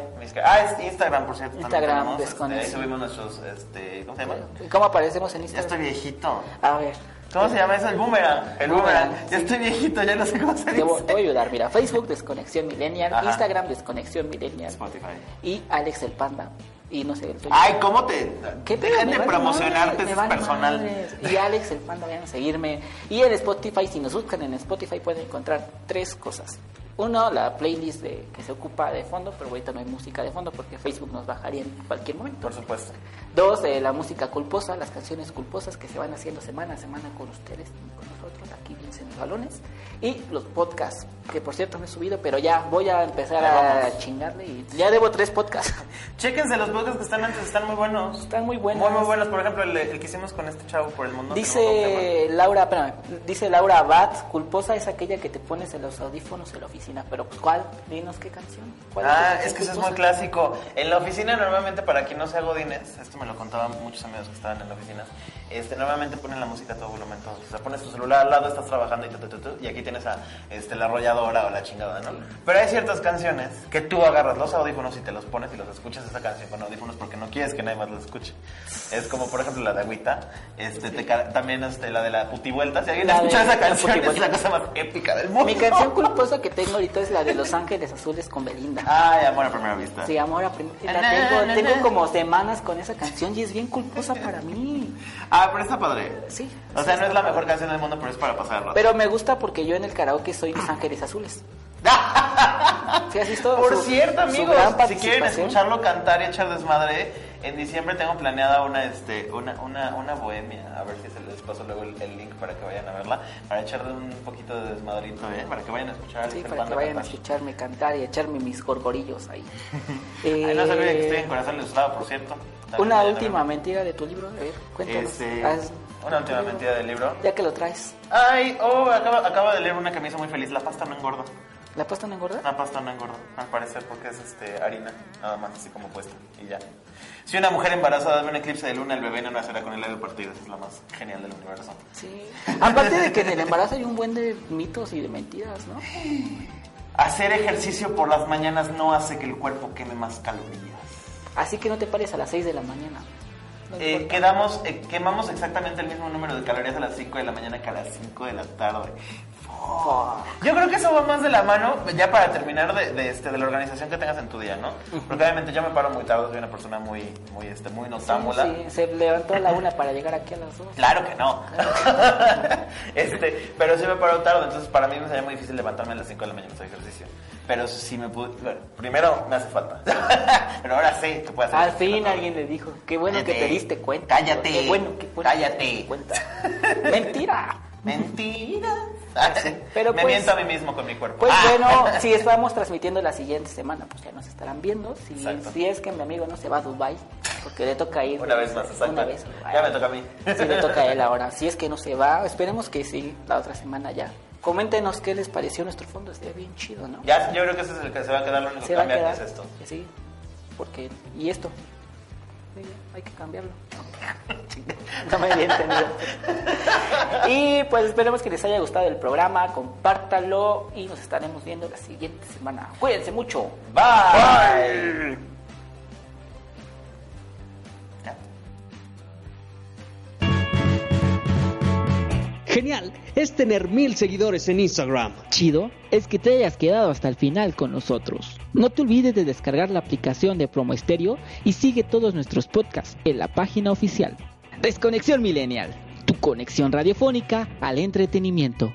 Ah, es Instagram, por cierto. Instagram, tenemos, este, ahí subimos nuestros, este, ¿cómo se llama? ¿Y ¿Cómo aparecemos en Ya Instagram? estoy viejito. A ver, ¿Cómo se llama eso? El boomerang. El Boomerang, boomerang. Ya sí. estoy viejito, ya no sé cómo se te dice. voy, te voy a ayudar. Mira, Facebook, Desconexión Millennial. Ajá. Instagram, Desconexión Millennial. Spotify. Y Alex el Panda. Y no sé, el. Ay, ¿cómo te...? ¿Qué Me de promocionarte, es personal. madres. Y Alex el Panda, vayan a seguirme. Y en Spotify, si nos buscan en Spotify, pueden encontrar tres cosas. Uno, la playlist de, que se ocupa de fondo, pero ahorita no hay música de fondo porque Facebook nos bajaría en cualquier momento. Por supuesto. Dos, eh, la música culposa, las canciones culposas que se van haciendo semana a semana con ustedes y con nosotros aquí bien en los balones. Y los podcasts, que por cierto no he subido, pero ya voy a empezar a vamos. chingarle y ya debo tres podcasts. Chéquense los podcasts que están antes, están muy buenos. Están muy buenos. Muy, muy buenos. Por ejemplo, el, el que hicimos con este chavo por el mundo. Dice Laura, espérame, dice Laura Abad, culposa es aquella que te pones en los audífonos en la oficina, pero pues ¿cuál? Dinos qué canción. ¿Cuál Ah, canción es que eso es muy clásico. En la oficina normalmente para quien no sea godines, esto me lo contaban muchos amigos que estaban en la oficina, este, normalmente ponen la música a todo volumen, todos. O sea, pones tu celular al lado, estás trabajando y, tu, tu, tu, tu, y aquí tienes a este, la arrolladora o la chingada, ¿no? Pero hay ciertas canciones que tú agarras los audífonos y te los pones y los escuchas esa canción con audífonos porque no quieres que nadie más la escuche. Es como, por ejemplo, la de Agüita, este, te también este, la de la putivuelta. Si alguien La escucha de esa la canción, es putivuelta. la cosa más épica del mundo. Mi canción culposa que tengo ahorita es la de Los Ángeles Azules con Belinda. Ay, amor a primera vista. Sí, amor, a prim- la Na, na, tengo, tengo como semanas con esa canción y es bien culposa para mí. Ah, pero está padre. Sí. O sea, no es la mejor canción del mundo, pero es para pasar el rato. Pero me gusta porque yo en el karaoke soy Los Ángeles Azules. ¿Sí has visto? Por su- cierto, amigos, si quieren escucharlo cantar y echar desmadre, en diciembre tengo planeada una, este, una, una, una bohemia. A ver si se les paso luego el, el link para que vayan a verla. Para echarle un poquito de desmadrito, ¿eh? Para que vayan a escuchar Sí, para que vayan a escucharme cantar y echarme mis gorgorillos ahí. Ay, no se olviden que estoy Eh, en Corazón Ilustrado, por cierto. Una última mentira de tu libro, a ver, cuéntanos. Este, Haz- una última mentira del libro. Ya que lo traes. Ay, oh, acabo, acabo de leer una que me hizo muy feliz. La pasta no engorda. ¿La pasta no engorda? La pasta no engorda, al parecer, porque es este, harina, nada más, así como puesta, y ya. Si una mujer embarazada ve un eclipse de luna, el bebé no nacerá con el aire partido. Esa es la más genial del universo. Sí. Aparte de que en el embarazo hay un buen de mitos y de mentiras, ¿no? Hacer ejercicio por las mañanas no hace que el cuerpo queme más calorías. Así que no te pares a las 6 de la mañana. No Eh, quedamos, eh, quemamos exactamente el mismo número de calorías a las 5 de la mañana que a las 5 de la tarde. Yo creo que eso va más de la mano, ya para terminar, de, de, este, de la organización que tengas en tu día, ¿no? Porque obviamente yo me paro muy tarde, soy una persona muy, muy, este, muy notámbula. Sí, se levantó a la una para llegar aquí a las dos. Claro que no. este, pero sí me paro tarde, entonces para mí me sería muy difícil levantarme a las 5 de la mañana a hacer ejercicio. Pero si me pude, bueno, primero me hace falta. pero ahora sé que puedo hacer Al fin alguien le dijo, qué bueno que te diste cuenta. Cállate. Qué bueno, qué bueno Cállate. que te diste cuenta. Mentira. Mentira. Pero me pues- miento a mí mismo con mi cuerpo. Pues Ah. bueno, si estamos transmitiendo la siguiente semana, pues ya nos estarán viendo. Si, si es que mi amigo no se va a Dubai, porque le toca ir. Una vez más, exacto. Una vez. Ya me toca a mí. Sí, le toca a él ahora. Si es que no se va, esperemos que sí, la otra semana ya. Coméntenos qué les pareció nuestro fondo, estaría bien chido, ¿no? Ya, yo creo que ese es el que se va a quedar, lo único se que va a cambia quedar. es esto. Sí, porque. ¿Y esto? Sí, hay que cambiarlo. No me había entendido. Y pues esperemos que les haya gustado el programa, compártalo y nos estaremos viendo la siguiente semana. Cuídense mucho. Bye. Genial es tener mil seguidores en Instagram. Chido es que te hayas quedado hasta el final con nosotros. No te olvides de descargar la aplicación de Promo Estéreo y sigue todos nuestros podcasts en la página oficial. Desconexión Millennial, tu conexión radiofónica al entretenimiento.